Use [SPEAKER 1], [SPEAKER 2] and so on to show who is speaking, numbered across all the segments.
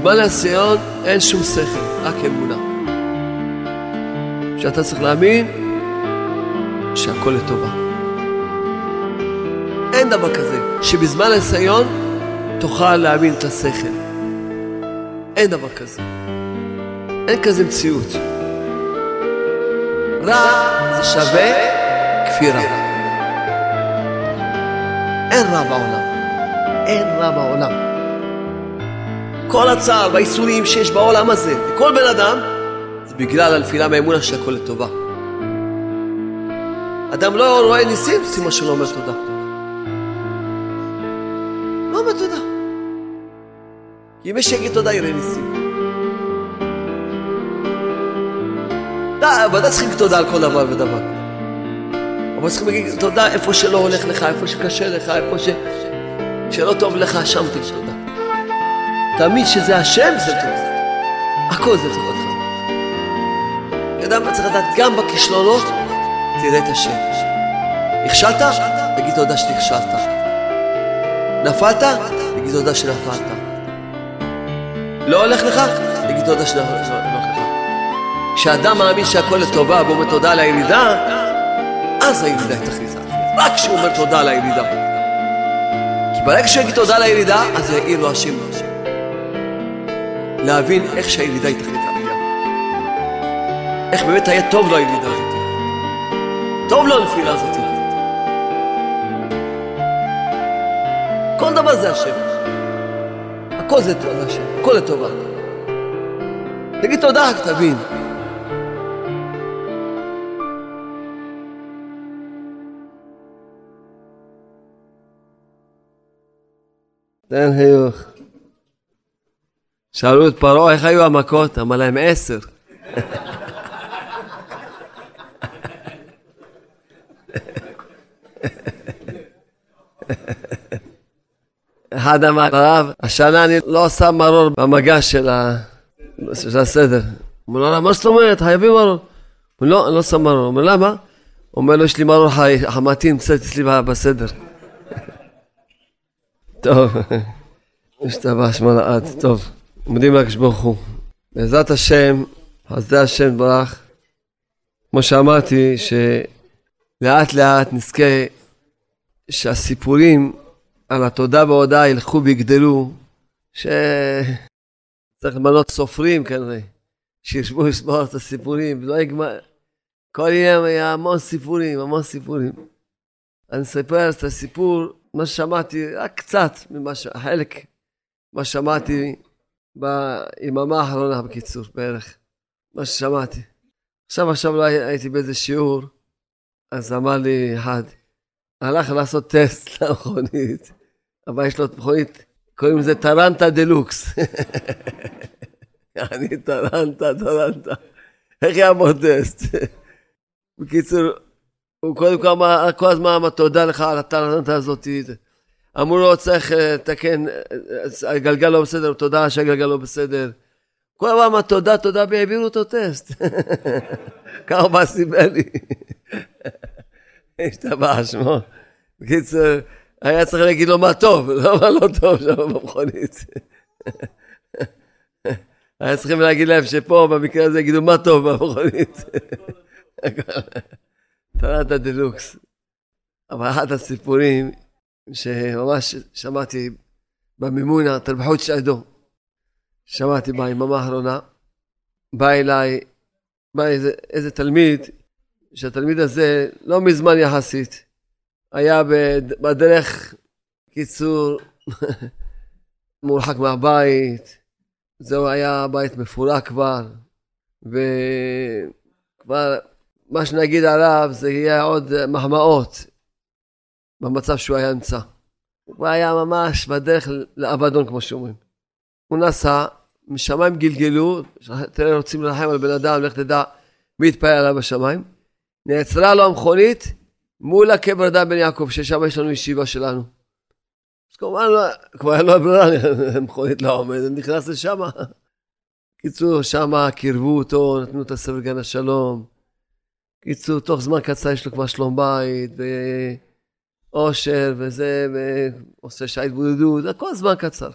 [SPEAKER 1] בזמן הניסיון אין שום שכל, רק אמונה. שאתה צריך להאמין שהכל לטובה. אין דבר כזה, שבזמן הניסיון תוכל להאמין את השכל. אין דבר כזה. אין כזה מציאות. רע זה שווה כפירה. אין רע בעולם. אין רע בעולם. כל הצער והאיסורים שיש בעולם הזה, לכל בן אדם, זה בגלל הנפילה מהאמונה שהכל לטובה. אדם לא רואה ניסים, סימן שלא אומר תודה. לא אומר תודה. כי מי שיגיד תודה יראה ניסים. ודאי צריכים תודה על כל דבר ודבר. אבל צריכים להגיד תודה איפה שלא הולך לך, איפה שקשה לך, איפה ש... שלא טוב לך, שם תגיד תודה. תמיד שזה השם זה טוב. הכל זה טוב לך. אדם צריך לדעת, גם בכישלונות, תראה את השם. נכשלת? תגיד תודה שנכשלת. נפלת? תגיד תודה שנפלת. לא הולך לך? תגיד תודה לך. כשאדם מאמין שהכל לטובה ואומר תודה על הירידה, אז הירידה היא תכריז רק כשהוא אומר תודה על הירידה. כי ברגע שהוא יגיד תודה על הירידה, אז יאיר לו השם. להבין איך שהירידה היא תכלית העלייה. איך באמת היה טוב לו הירידה הזאת. טוב לו הנפילה הזאת. כל דבר זה השם. הכל זה טוב השם, הכל לטובה. תגיד תודה, רק תבין. תן חיוך. שאלו את פרעה איך היו המכות, אמר להם עשר. אחד אמר לרב, השנה אני לא שם מרור במגע של, הסדר. אומר לו, מה זאת אומרת? חייבים מרור. הוא לא, אני לא שם מרור. הוא אומר, למה? הוא אומר לו, יש לי מרור חמתי נמצאת אצלי בסדר. טוב, השתבח שמו לעד, טוב, עומדים לקדוש ברוך הוא. בעזרת השם, חסדי השם ברח, כמו שאמרתי, שלאט לאט נזכה שהסיפורים על התודה וההודעה ילכו ויגדלו, שצריך למנות סופרים כנראה, שישבו לשמוע את הסיפורים, ולא יגמר, כל יום היה המון סיפורים, המון סיפורים. אני אספר את הסיפור מה ששמעתי, רק קצת ממה ש... חלק מה ששמעתי ביממה האחרונה בקיצור, בערך. מה ששמעתי. עכשיו, עכשיו לא הייתי באיזה שיעור, אז אמר לי אחד, הלך לעשות טסט למכונית, אבל יש לו מכונית, קוראים לזה טרנטה דה לוקס. אני טרנטה, טרנטה. איך יעמוד טסט? בקיצור, הוא קודם כל אמר, כל הזמן אמר תודה לך על הטרנטה הזאת. אמרו לו צריך אה, לתקן, אה, הגלגל לא בסדר, תודה שהגלגל לא בסדר. כל הזמן אמר תודה, תודה, והעבירו אותו טסט. ככה בא סיבלי. השתבח שמו. בקיצור, היה צריך להגיד לו מה טוב, לא מה לא טוב שם במכונית. היה צריכים להגיד להם שפה, במקרה הזה, יגידו מה טוב במכונית. טרנטה דה לוקס. אבל אחד הסיפורים שממש שמעתי במימונה, תרבחות שעדו, שמעתי ביממה האחרונה, בא אליי, בא איזה, איזה תלמיד, שהתלמיד הזה לא מזמן יחסית, היה בדרך, קיצור, מורחק מהבית, זהו היה בית מפורק כבר, וכבר מה שנגיד עליו זה יהיה עוד מחמאות במצב שהוא היה נמצא. הוא היה ממש בדרך לאבדון כמו שאומרים. הוא נסע, משמיים גלגלו, תראה רוצים לנחם על בן אדם, לך תדע מי יתפלל עליו בשמיים. נעצרה לו המכונית מול הקבר דם בן יעקב, ששם יש לנו ישיבה שלנו. אז כמובן, כבר אין לו ברירה, המכונית לא עומדת, נכנס לשם. קיצור, שם קירבו אותו, נתנו את הסבר גן השלום. קיצור, תוך זמן קצר יש לו כבר שלום בית, ואושר, וזה, ועושה שעה התבודדות, זה כל זמן קצר.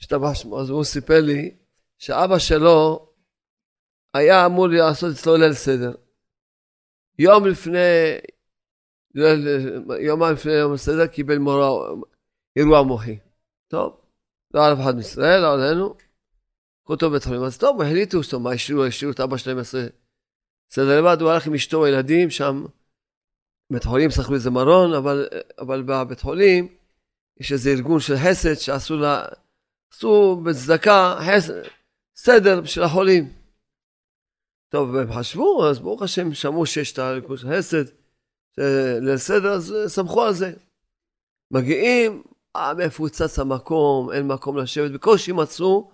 [SPEAKER 1] השתבח שמו, אז הוא סיפר לי שאבא שלו היה אמור לעשות אצלו ליל סדר. יום לפני, יומיים לפני יום הסדר קיבל מורה, אירוע מוחי. טוב, לא על אף אחד מישראל, לא עלינו. לקחו אותו בבית חולים. אז טוב, החליטו, מה השאירו, את אבא שלהם עשה סדר לבד, הוא הלך עם אשתו וילדים שם. בית חולים שכרו איזה מרון, אבל, אבל בבית חולים יש איזה ארגון של חסד שעשו לה, עשו בצדקה חסד, סדר בשביל החולים. טוב, הם חשבו, אז ברוך השם שמעו שיש את הליכוד של חסד, ליל סדר, אז סמכו על זה. מגיעים, אה, מפוצץ המקום, אין מקום לשבת, בקושי מצאו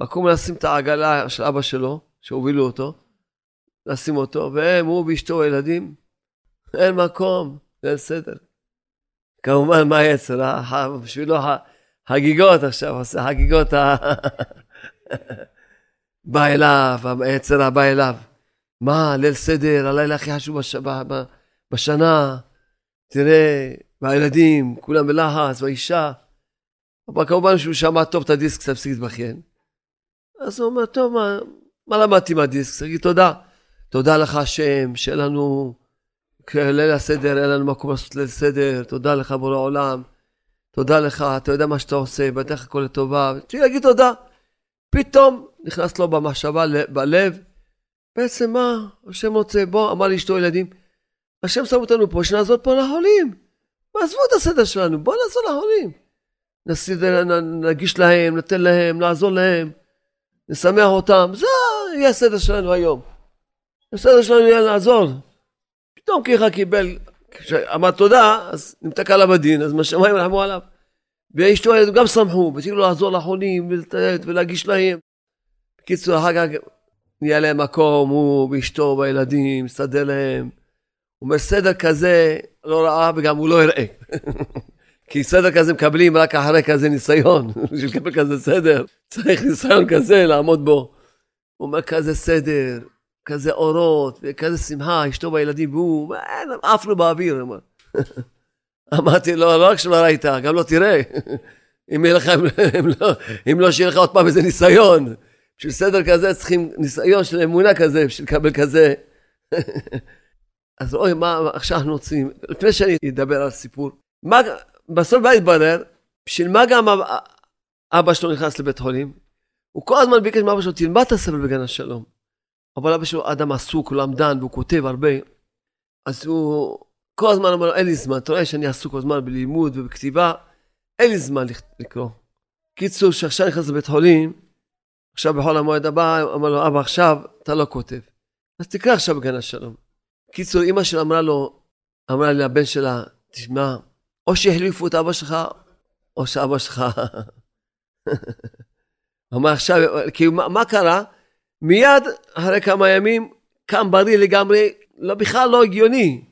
[SPEAKER 1] מקום לשים את העגלה של אבא שלו, שהובילו אותו, לשים אותו, והם, הוא ואשתו וילדים, אין מקום, ליל סדר. כמובן, מה יצר? בשבילו חגיגות עכשיו, עושה חגיגות בא אליו, היצר בא אליו. מה, ליל סדר, הלילה הכי חשוב בש... בשנה, תראה, והילדים, כולם בלחץ, והאישה. אבל כמובן שהוא שמע טוב את הדיסק, קצת הפסיק להתבכיין. אז הוא אומר, טוב, מה, מה למדתי מהדיסק? תגיד תודה. תודה לך השם, שיהיה לנו ליל הסדר, אין לנו מקום לעשות ליל סדר, תודה לך בורא עולם. תודה לך, אתה יודע מה שאתה עושה, בדרך הכל לטובה. תראה, להגיד תודה. פתאום נכנס לו במחשבה, בלב, בעצם מה השם רוצה? בוא, אמר לאשתו ילדים, השם שם אותנו פה, שנעזור פה לחולים. עזבו את הסדר שלנו, בוא נעזור לחולים. נסדר, נגיש להם, ניתן להם, נעזור להם, נשמח אותם. זה יהיה הסדר שלנו היום. הסדר שלנו יהיה לעזור. פתאום ככה קיבל, כשאמר תודה, אז נמתק עליו הדין, אז מהשמיים רחמו עליו. ואשתו גם שמחו, והתחילו לעזור לחולים ולהגיש להם. בקיצור, אחר כך נהיה להם מקום, הוא ואשתו והילדים, מסתדר להם. הוא אומר, סדר כזה לא ראה וגם הוא לא יראה. כי סדר כזה מקבלים רק אחרי כזה ניסיון. בשביל לקבל כזה סדר, צריך ניסיון כזה לעמוד בו. הוא אומר, כזה סדר, כזה אורות, וכזה שמחה, אשתו והילדים, והוא, עפנו באוויר, אמר. אמרתי לו, לא רק שלא ראית, גם לא תראה. אם יהיה לך, אם לא, אם לא שיהיה לך עוד פעם איזה ניסיון. בשביל סדר כזה צריכים ניסיון של אמונה כזה, בשביל לקבל כזה. אז אוי, מה עכשיו אנחנו רוצים, לפני שאני אדבר על סיפור, מה, בסוף מה התברר? בשביל מה גם אבא שלו נכנס לבית חולים? הוא כל הזמן ביקש מאבא שלו, תלמד את הספר בגן השלום. אבל אבא שלו אדם עסוק, הוא למדן, והוא כותב הרבה. אז הוא כל הזמן אומר לו, אין לי זמן, אתה רואה שאני עסוק כל הזמן בלימוד ובכתיבה, אין לי זמן לקרוא. קיצור, שעכשיו נכנס לבית חולים, עכשיו בחול המועד הבא, אמר לו, אבא, עכשיו אתה לא כותב. אז תקרא עכשיו בגן השלום. קיצור, אימא שלה אמרה לו, אמרה לי לבן שלה, תשמע, או שהחליפו את אבא שלך, או שאבא שלך... אמר עכשיו, כי מה, מה קרה? מיד אחרי כמה ימים קם בריא לגמרי, לא, בכלל לא הגיוני.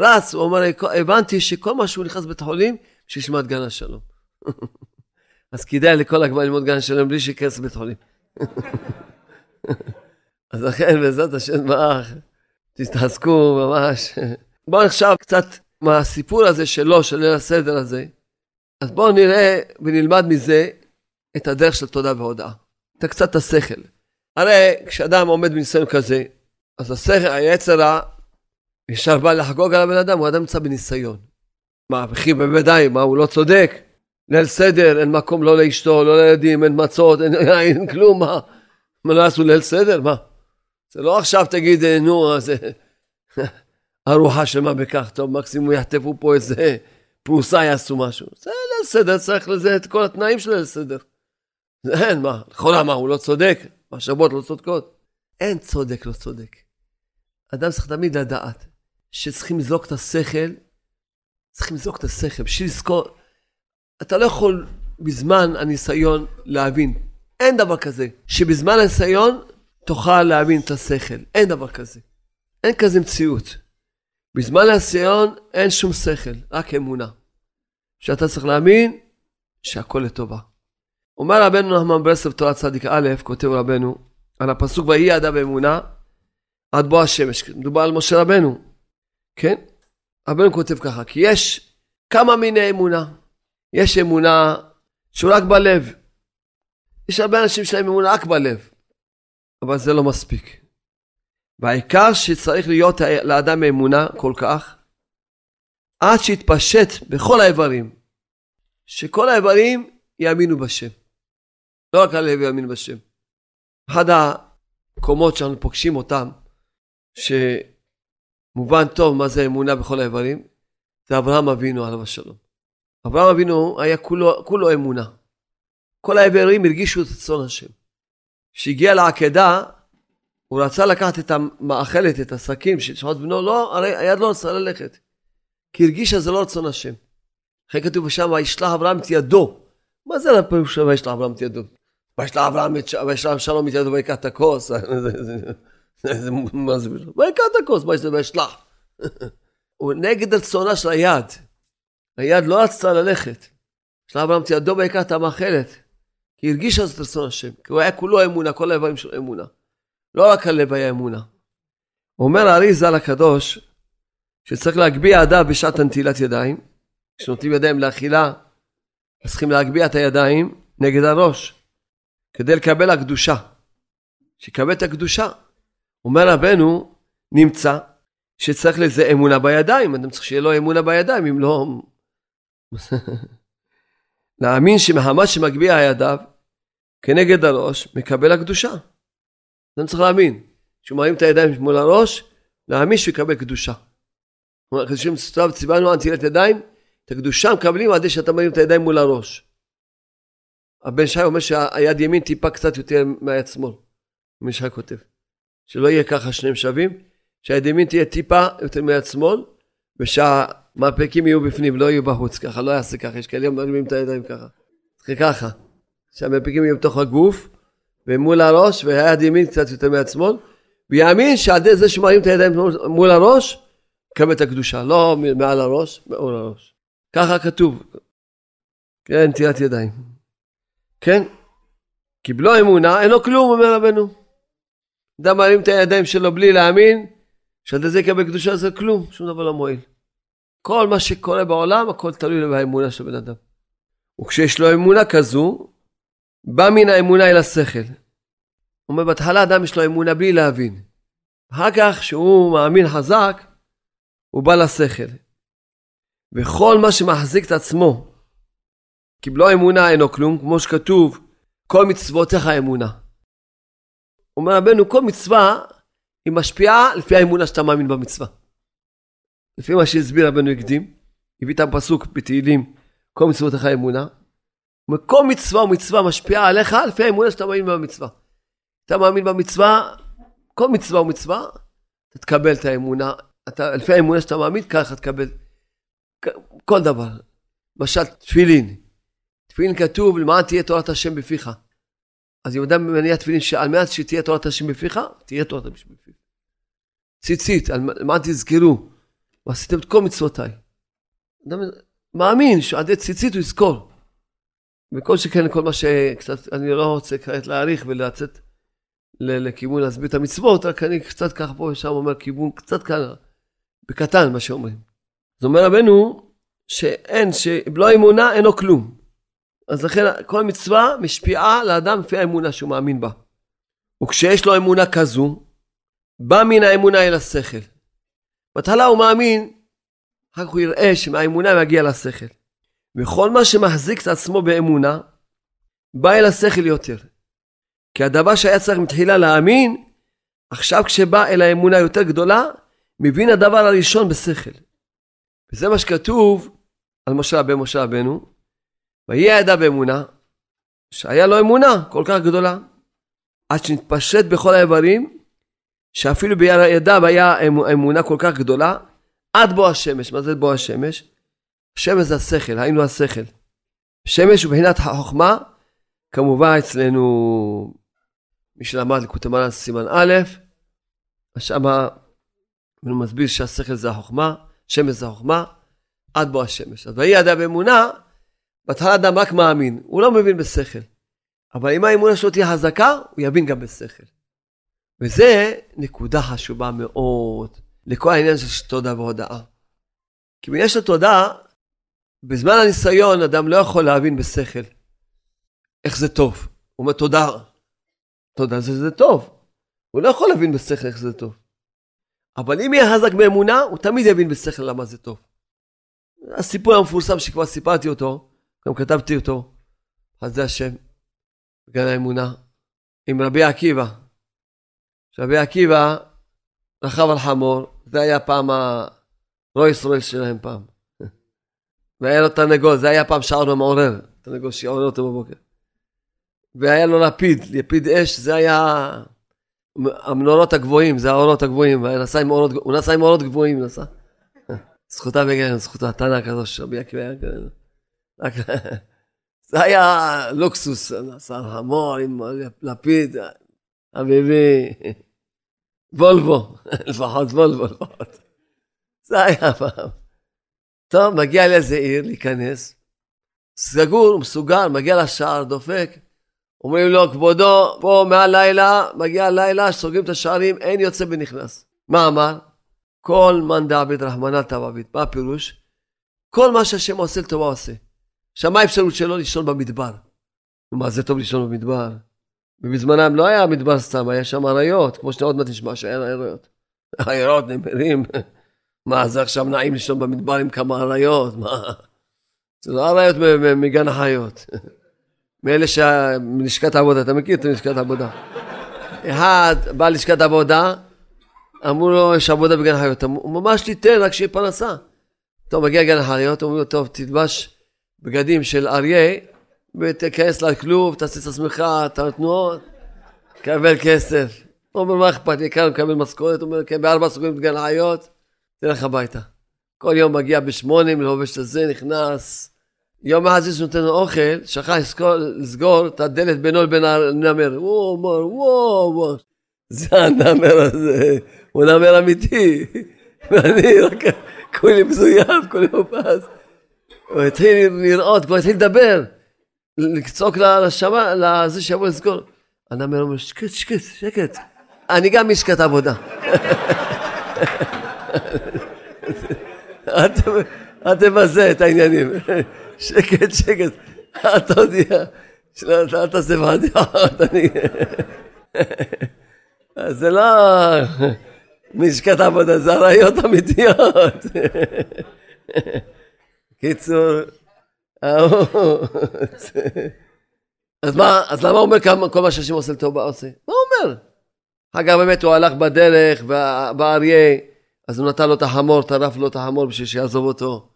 [SPEAKER 1] רץ, הוא אומר, הבנתי שכל מה שהוא נכנס לבית החולים, שישמע את גן השלום. אז כדאי לכל הגמר ללמוד גן השלום בלי שייכנס לבית חולים. אז לכן בעזרת השם באח, תתעסקו ממש. בואו נחשב קצת מהסיפור הזה שלו, של ליל הסדר הזה. אז בואו נראה ונלמד מזה את הדרך של תודה והודאה. את קצת השכל. הרי כשאדם עומד בניסיון כזה, אז השכל, היצר רע, ישר בא לחגוג על הבן אדם, הוא אדם נמצא בניסיון. מה, וכי בוודאי, מה, הוא לא צודק? ליל סדר, אין מקום לא לאשתו, לא לילדים, אין מצות, אין, אין כלום, מה? מה לא עשו ליל סדר? מה? זה לא עכשיו תגיד, נו, אז ארוחה שלמה בכך, טוב, מקסימום יחטפו פה איזה פרוסה, יעשו משהו. זה ליל סדר, צריך לזה את כל התנאים של ליל סדר. אין, מה, לכאורה מה, הוא לא צודק? מחשבות לא צודקות? אין צודק, לא צודק. אדם צריך תמיד לדעת שצריכים לזרוק את השכל, צריכים לזרוק את השכל, בשביל לזכור, אתה לא יכול בזמן הניסיון להבין. אין דבר כזה, שבזמן הניסיון תוכל להבין את השכל. אין דבר כזה. אין כזה מציאות. בזמן הניסיון אין שום שכל, רק אמונה. שאתה צריך להאמין שהכל לטובה. אומר רבנו נחמן ברסלב תורת צדיק א', כותב רבנו, על הפסוק ויהי אדם באמונה עד בוא השמש. מדובר על משה רבנו, כן? רבנו כותב ככה, כי יש כמה מיני אמונה. יש אמונה שהוא רק בלב. יש הרבה אנשים שלהם אמונה רק בלב, אבל זה לא מספיק. והעיקר שצריך להיות לאדם אמונה כל כך, עד שיתפשט בכל האיברים, שכל האיברים יאמינו בשם. לא רק הלב יאמין בשם. אחד הקומות שאנחנו פוגשים אותם, שמובן טוב מה זה אמונה בכל האיברים, זה אברהם אבינו עליו השלום. אברהם אבינו היה כולו, כולו אמונה. כל האיברים הרגישו את רצון השם. כשהגיע לעקדה, הוא רצה לקחת את המאכלת, את הסכין של שעות בנו, לא, הרי היד לא רצה ללכת. כי הרגיש שזה לא רצון השם. אחרי כתוב שם, וישלח אברהם את ידו. מה זה הפירוש של וישלח אברהם את ידו? וישלח את שלום את ידו ויקח את הכוס. מה זה? ויקח את הכוס, וישלח? הוא נגד רצונה של היד. היד לא רצתה ללכת. שלח אברהם את ידו ויקח את המאכלת. כי היא הרגישה זאת רצון השם. כי הוא היה כולו אמונה, כל האיברים שלו אמונה. לא רק הלב היה אמונה. אומר הארי ז"ל הקדוש, שצריך להגביה אדם בשעת הנטילת ידיים. כשנותנים ידיים לאכילה, אז צריכים להגביה את הידיים נגד הראש, כדי לקבל הקדושה. שיקבל את הקדושה. אומר רבנו, נמצא שצריך לזה אמונה בידיים, אדם צריך שיהיה לו אמונה בידיים, אם לא... להאמין שמחמת שמגביה ידיו כנגד הראש, מקבל הקדושה. אדם צריך להאמין. כשהוא מרים את הידיים מול הראש, להאמין שהוא יקבל קדושה. הקדושים ציוונו על נטילת ידיים, את הקדושה מקבלים עד שאתה מרים את הידיים מול הראש. הבן שי אומר שהיד ימין טיפה קצת יותר מהיד שמאל. בן שי כותב. שלא יהיה ככה שניהם שווים, שהיד ימין תהיה טיפה יותר מהיד שמאל, ושהמרפקים יהיו בפנים, לא יהיו בחוץ, ככה, לא יעשה ככה, יש כאלה מרימים את הידיים ככה. זה ככה, שהמרפקים יהיו בתוך הגוף, ומול הראש, והיד ימין קצת יותר מהיד שמאל, ויאמין שעל ידי זה שמרים את הידיים מול הראש, קבל את הקדושה, לא מעל הראש, מעול הראש. ככה כתוב. כן, נטילת ידיים. כן? כי בלא אמונה אין לו כלום, אומר רבנו. אדם מעלים את הידיים שלו בלי להאמין, שעד זה יקבל קדושה זה כלום, שום דבר לא מועיל. כל מה שקורה בעולם, הכל תלוי באמונה של בן אדם. וכשיש לו אמונה כזו, בא מן האמונה אל השכל. הוא אומר, בהתחלה אדם יש לו אמונה בלי להבין. אחר כך, כשהוא מאמין חזק, הוא בא לשכל. וכל מה שמחזיק את עצמו, קיבלו אמונה אינו כלום, כמו שכתוב, כל מצוותיך אמונה. אומר רבנו, כל מצווה היא משפיעה לפי האמונה שאתה מאמין במצווה. לפי מה שהסביר רבנו הקדים, הביא את הפסוק בתהילים, כל מצוותיך אמונה. כל מצווה ומצווה משפיעה עליך לפי האמונה שאתה מאמין במצווה. אתה מאמין במצווה, כל מצווה ומצווה, אתה תקבל את האמונה, אתה, לפי האמונה שאתה מאמין, ככה תקבל כל דבר. למשל, תפילין. תפילין כתוב, למען תהיה תורת השם בפיך. אז אם אדם מניע תפילין שעל מנת שתהיה תורת השם בפיך, תהיה תורת השם בפיך. ציצית, למען תזכרו, ועשיתם את כל מצוותיי. אדם מאמין שעד ידי ציצית הוא יזכור. וכל שכן כל מה שקצת, אני לא רוצה כעת להעריך ולצאת לכיוון להסביר את המצוות, רק אני קצת ככה פה ושם אומר כיוון קצת כאן, בקטן מה שאומרים. אז אומר רבנו שאין, שלא אמונה אינו כלום. אז לכן כל מצווה משפיעה לאדם לפי האמונה שהוא מאמין בה. וכשיש לו אמונה כזו, בא מן האמונה אל השכל. בהתחלה הוא מאמין, אחר כך הוא יראה שמהאמונה מגיע לשכל. וכל מה שמחזיק את עצמו באמונה, בא אל השכל יותר. כי הדבר שהיה צריך מתחילה להאמין, עכשיו כשבא אל האמונה יותר גדולה, מבין הדבר הראשון בשכל. וזה מה שכתוב על משה רבי משה רבנו, ויהיה ידע באמונה, שהיה לו אמונה כל כך גדולה, עד שנתפשט בכל האיברים, שאפילו בידיו היה אמונה כל כך גדולה, עד בוא השמש. מה זה בוא השמש? השמש זה השכל, היינו השכל. שמש הוא מבחינת החוכמה, כמובן אצלנו, מי שלמד לקוטי מרן סימן א', שמה הוא מסביר שהשכל זה החוכמה, שמש זה החוכמה, עד בוא השמש. אז ויהי אדם באמונה, בהתחלה אדם רק מאמין, הוא לא מבין בשכל. אבל אם האמונה שלו תהיה חזקה, הוא יבין גם בשכל. וזה נקודה חשובה מאוד לכל העניין של תודה והודאה. כי בעניין של תודה, בזמן הניסיון אדם לא יכול להבין בשכל איך זה טוב. אומר תודה. תודה זה, זה טוב. הוא לא יכול להבין בשכל איך זה טוב. אבל אם יהיה חזק באמונה, הוא תמיד יבין בשכל למה זה טוב. הסיפור המפורסם שכבר סיפרתי אותו, גם כתבתי אותו, זה השם, בגן האמונה, עם רבי עקיבא. רבי עקיבא רכב על חמור, זה היה פעם הרוי ישראל שלהם פעם. והיה לו תרנגול, זה היה פעם שער מעורר, תרנגול שיעורר אותו בבוקר. והיה לו לפיד, לפיד אש, זה היה המנורות הגבוהים, זה האורות הגבוהים, נסע עם אורות, הוא נסע עם אורות גבוהים, נסע. זכותה בגן, זכותה, תנא כזו שרבי עקיבא היה כזה. זה היה לוקסוס, נסע המור עם לפיד, אביבי, וולבו, לפחות וולבו לפחות. זה היה פעם. טוב, מגיע לאיזה עיר להיכנס, סגור, מסוגר, מגיע לשער, דופק, אומרים לו, כבודו, פה מהלילה, מגיע הלילה, סוגרים את השערים, אין יוצא ונכנס. מה אמר? כל מאן דעביד רחמנא תעביד. מה הפירוש? כל מה שהשם עושה לטובה עושה. עכשיו מה האפשרות שלו לישון במדבר? מה זה טוב לישון במדבר? ובזמנם לא היה מדבר סתם, היה שם אריות, כמו שאתה עוד מעט תשמע שהיה אריות. אריות, נמרים. מה, זה עכשיו נעים לישון במדבר עם כמה אריות? מה? זה לא אריות מגן החיות. מאלה שה... מלשכת העבודה, אתה מכיר את לשכת העבודה. אחד בא ללשכת העבודה, אמרו לו, יש עבודה בגן החיות. הוא ממש תיתן, רק שיהיה פרנסה. טוב, מגיע גן החיות, אומרים לו, טוב, תלבש בגדים של אריה, ותיכנס לכלוב, תעשה את עצמך, את התנועות, תקבל כסף. הוא אומר, מה אכפת לי, כאן מקבל משכורת, הוא אומר, כן, בארבע סוגרים את גן החיות, תלך הביתה. כל יום מגיע בשמונה, לובש את הזה, נכנס. יום אחד זה שנותן לו אוכל, שכח לסגור את הדלת בינו לבין הנמר. הוא אומר, וואו, וואו. זה הנמר הזה, הוא נמר אמיתי. ואני כולי מזויף, כולי מופס. הוא התחיל לראות, כבר התחיל לדבר. לצעוק לשמה, לזה שיבוא לסגור. הנמר אומר, שקט, שקט, שקט. אני גם משקת עבודה. אל תבזה את העניינים. שקט, שקט. אתה יודע, אל תעשה ועדיעות, אני... זה לא משקת עבודה, זה אריות אמיתיות. קיצור, אז מה, אז למה הוא אומר כל מה שהשם עושה לטובה עושה? מה הוא אומר? אגב, באמת הוא הלך בדרך, באריה, אז הוא נתן לו את החמור, טרף לו את החמור בשביל שיעזוב אותו.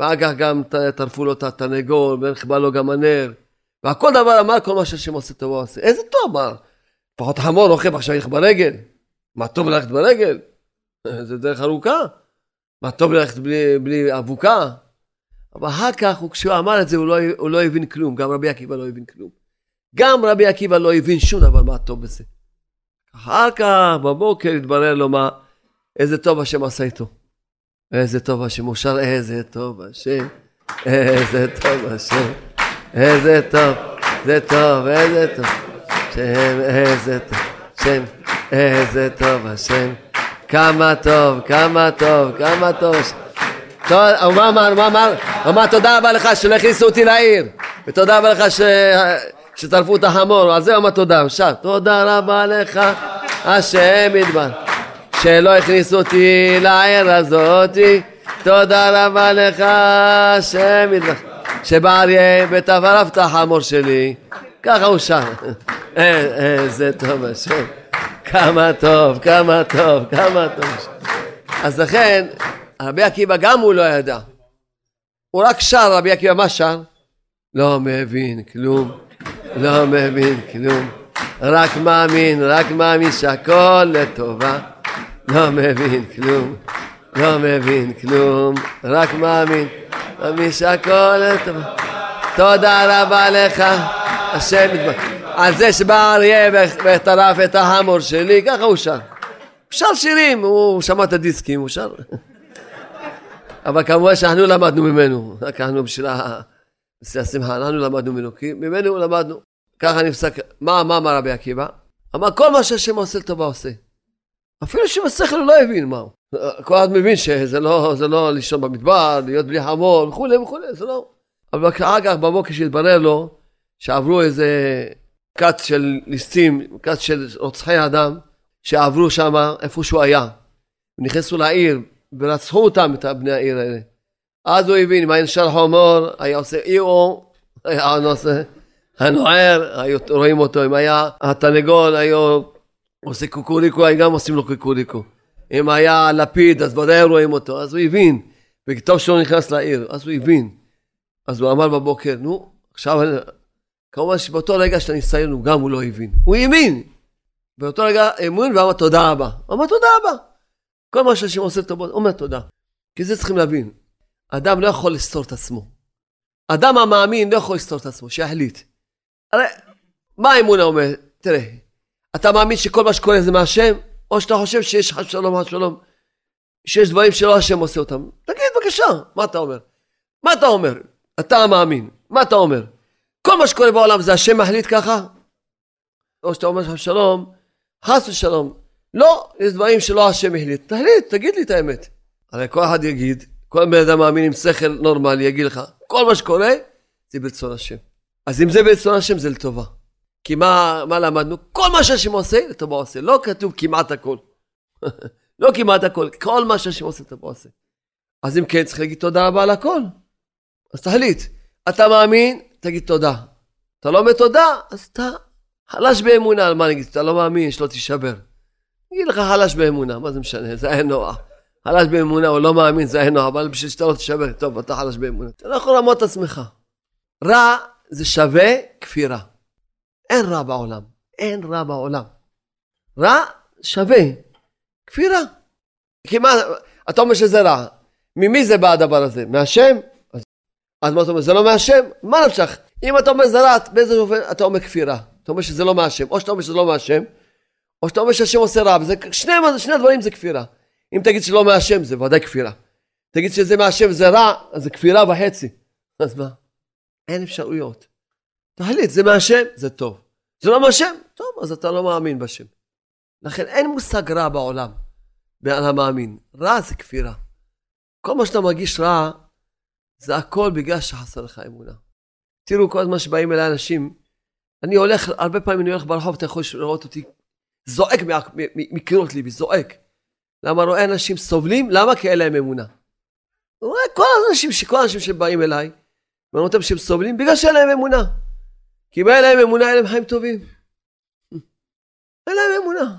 [SPEAKER 1] כך גם טרפו לו את התנגול, ונכבה לו גם הנר. והכל דבר אמר כל מה שהשם עושה טוב עושה. איזה טוב אמר. לפחות חמור רוכב עכשיו ילך ברגל. מה טוב ללכת ברגל? זה דרך ארוכה. מה טוב ללכת בלי, בלי אבוקה? אבל אחר כך, כשהוא אמר את זה, הוא לא, הוא לא הבין כלום. גם רבי עקיבא לא הבין כלום. גם רבי עקיבא לא הבין שום דבר מה טוב בזה. אחר כך, בבוקר התברר לו מה, איזה טוב השם עשה איתו. איזה טוב השם, הוא שר איזה טוב השם, איזה טוב השם, איזה טוב, זה טוב, איזה טוב, שם, איזה טוב, שם, איזה טוב השם, כמה טוב, כמה טוב, כמה טוב. טוב, מה אמר, מה אמר? אמר תודה רבה לך שלא הכניסו אותי לעיר, ותודה רבה לך. שטרפו את החמור, על זה אמר תודה, שר, תודה רבה לך השם ידבר. שלא הכניסו אותי לעיר הזאתי, תודה רבה לך, השם יתברך, שבאריה בטרף את החמור שלי, ככה הוא שר. איזה טוב השם, כמה טוב, כמה טוב, כמה טוב. אז לכן, רבי עקיבא גם הוא לא ידע. הוא רק שר, רבי עקיבא, מה שר? לא מבין כלום, לא מבין כלום, רק מאמין, רק מאמין שהכל לטובה. לא מבין כלום, לא מבין כלום, רק מאמין, מאמין שהכל לטובה. תודה רבה לך, השם יתברך. על זה שבא אריה וטרף את ההמור שלי, ככה הוא שר. הוא שר שירים, הוא שמע את הדיסקים, הוא שר. אבל כמובן שאנחנו למדנו ממנו, רק אנחנו בשביל השמחה, אנחנו למדנו ממנו, כי ממנו למדנו. ככה נפסק, מה אמר רבי עקיבא? אמר כל מה שהשם עושה לטובה עושה. אפילו שבשכל הוא לא הבין מה הוא. כל אחד מבין שזה לא, לא לישון במדבר, להיות בלי חמור וכולי וכולי, זה לא. אבל אחר כך בבוקר שהתברר לו שעברו איזה כת של ליסטים, כת של רוצחי אדם, שעברו שם איפה שהוא היה. נכנסו לעיר ורצחו אותם, את בני העיר האלה. אז הוא הבין, מה נשאר חומור, היה עושה אי-או, היה עושה הנוער, היו רואים אותו, אם היה התנגול, היו עושה קוקוריקו, היו גם עושים לו קוקוריקו. אם היה לפיד, אז ודאי רואים אותו, אז הוא הבין. וטוב שהוא נכנס לעיר, אז הוא הבין. אז הוא אמר בבוקר, נו, עכשיו, כמובן שבאותו רגע של הניסיון גם הוא לא הבין. הוא האמין. באותו רגע אמון ואמר תודה רבה. אמר תודה רבה. כל מה שהשם עושה טובות, הוא אומר תודה. כי זה צריכים להבין. אדם לא יכול לסתור את עצמו. אדם המאמין לא יכול לסתור את עצמו, שיחליט. הרי מה האמונה אומר? תראה, אתה מאמין שכל מה שקורה זה מהשם, או שאתה חושב שיש חס שלום, חס שלום, שיש דברים שלא השם עושה אותם. תגיד בבקשה, מה אתה אומר? מה אתה אומר? אתה המאמין, מה אתה אומר? כל מה שקורה בעולם זה השם מחליט ככה? או שאתה אומר חס שלום, חס ושלום. לא, יש דברים שלא השם החליט. תחליט, תגיד לי את האמת. הרי כל אחד יגיד, כל בן אדם מאמין עם שכל נורמלי יגיד לך, כל מה שקורה זה ברצון השם. אז אם זה ברצון השם זה לטובה. כי מה, מה למדנו? כל מה שהשם עושה, לטובה עושה. לא כתוב כמעט הכל. לא כמעט הכל, כל מה שהשם עושה, לטובה עושה. אז אם כן, צריך להגיד תודה רבה על הכל. אז תחליט. אתה מאמין, תגיד תודה. אתה לא אומר תודה, אז אתה חלש באמונה. על מה נגיד? אתה לא מאמין, שלא תישבר. אגיד לך חלש באמונה, מה זה משנה? זה היה נוח. חלש באמונה, הוא לא מאמין, זה היה נוח, אבל בשביל שאתה לא תישבר, טוב, אתה חלש באמונה. אתה לא יכול לעמוד את עצמך. רע זה שווה כפירה. אין רע בעולם. אין רע בעולם. רע שווה כפירה. כי מה, אתה אומר שזה רע. ממי זה בא הדבר הזה? מהשם? אז, אז מה אתה אומר? זה לא מהשם? מה נפשך? אם אתה אומר זה רע, באיזה אופן אתה אומר כפירה? אתה אומר שזה לא מהשם. או שאתה אומר שזה לא מהשם, או שאתה אומר שהשם עושה רע. וזה, שני, שני הדברים זה כפירה. אם תגיד שלא מהשם זה ודאי כפירה. תגיד שזה מהשם זה רע, אז זה כפירה וחצי. אז מה? אין אפשרויות. תחליט, זה מהשם, זה טוב. זה לא מהשם, טוב, אז אתה לא מאמין בשם. לכן אין מושג רע בעולם, בעל המאמין. רע זה כפירה. כל מה שאתה מרגיש רע, זה הכל בגלל שחסר לך אמונה. תראו, כל הזמן שבאים אליי אנשים, אני הולך, הרבה פעמים אני הולך ברחוב, אתה יכול לראות אותי זועק מקירות ליבי, זועק. למה רואה אנשים סובלים? למה? כי אין להם אמונה. הוא רואה כל האנשים, כל האנשים שבאים אליי, ואני אותם שהם סובלים בגלל שאין להם אמונה. כי אם אין להם אמונה, אין להם חיים טובים. אין להם אמונה.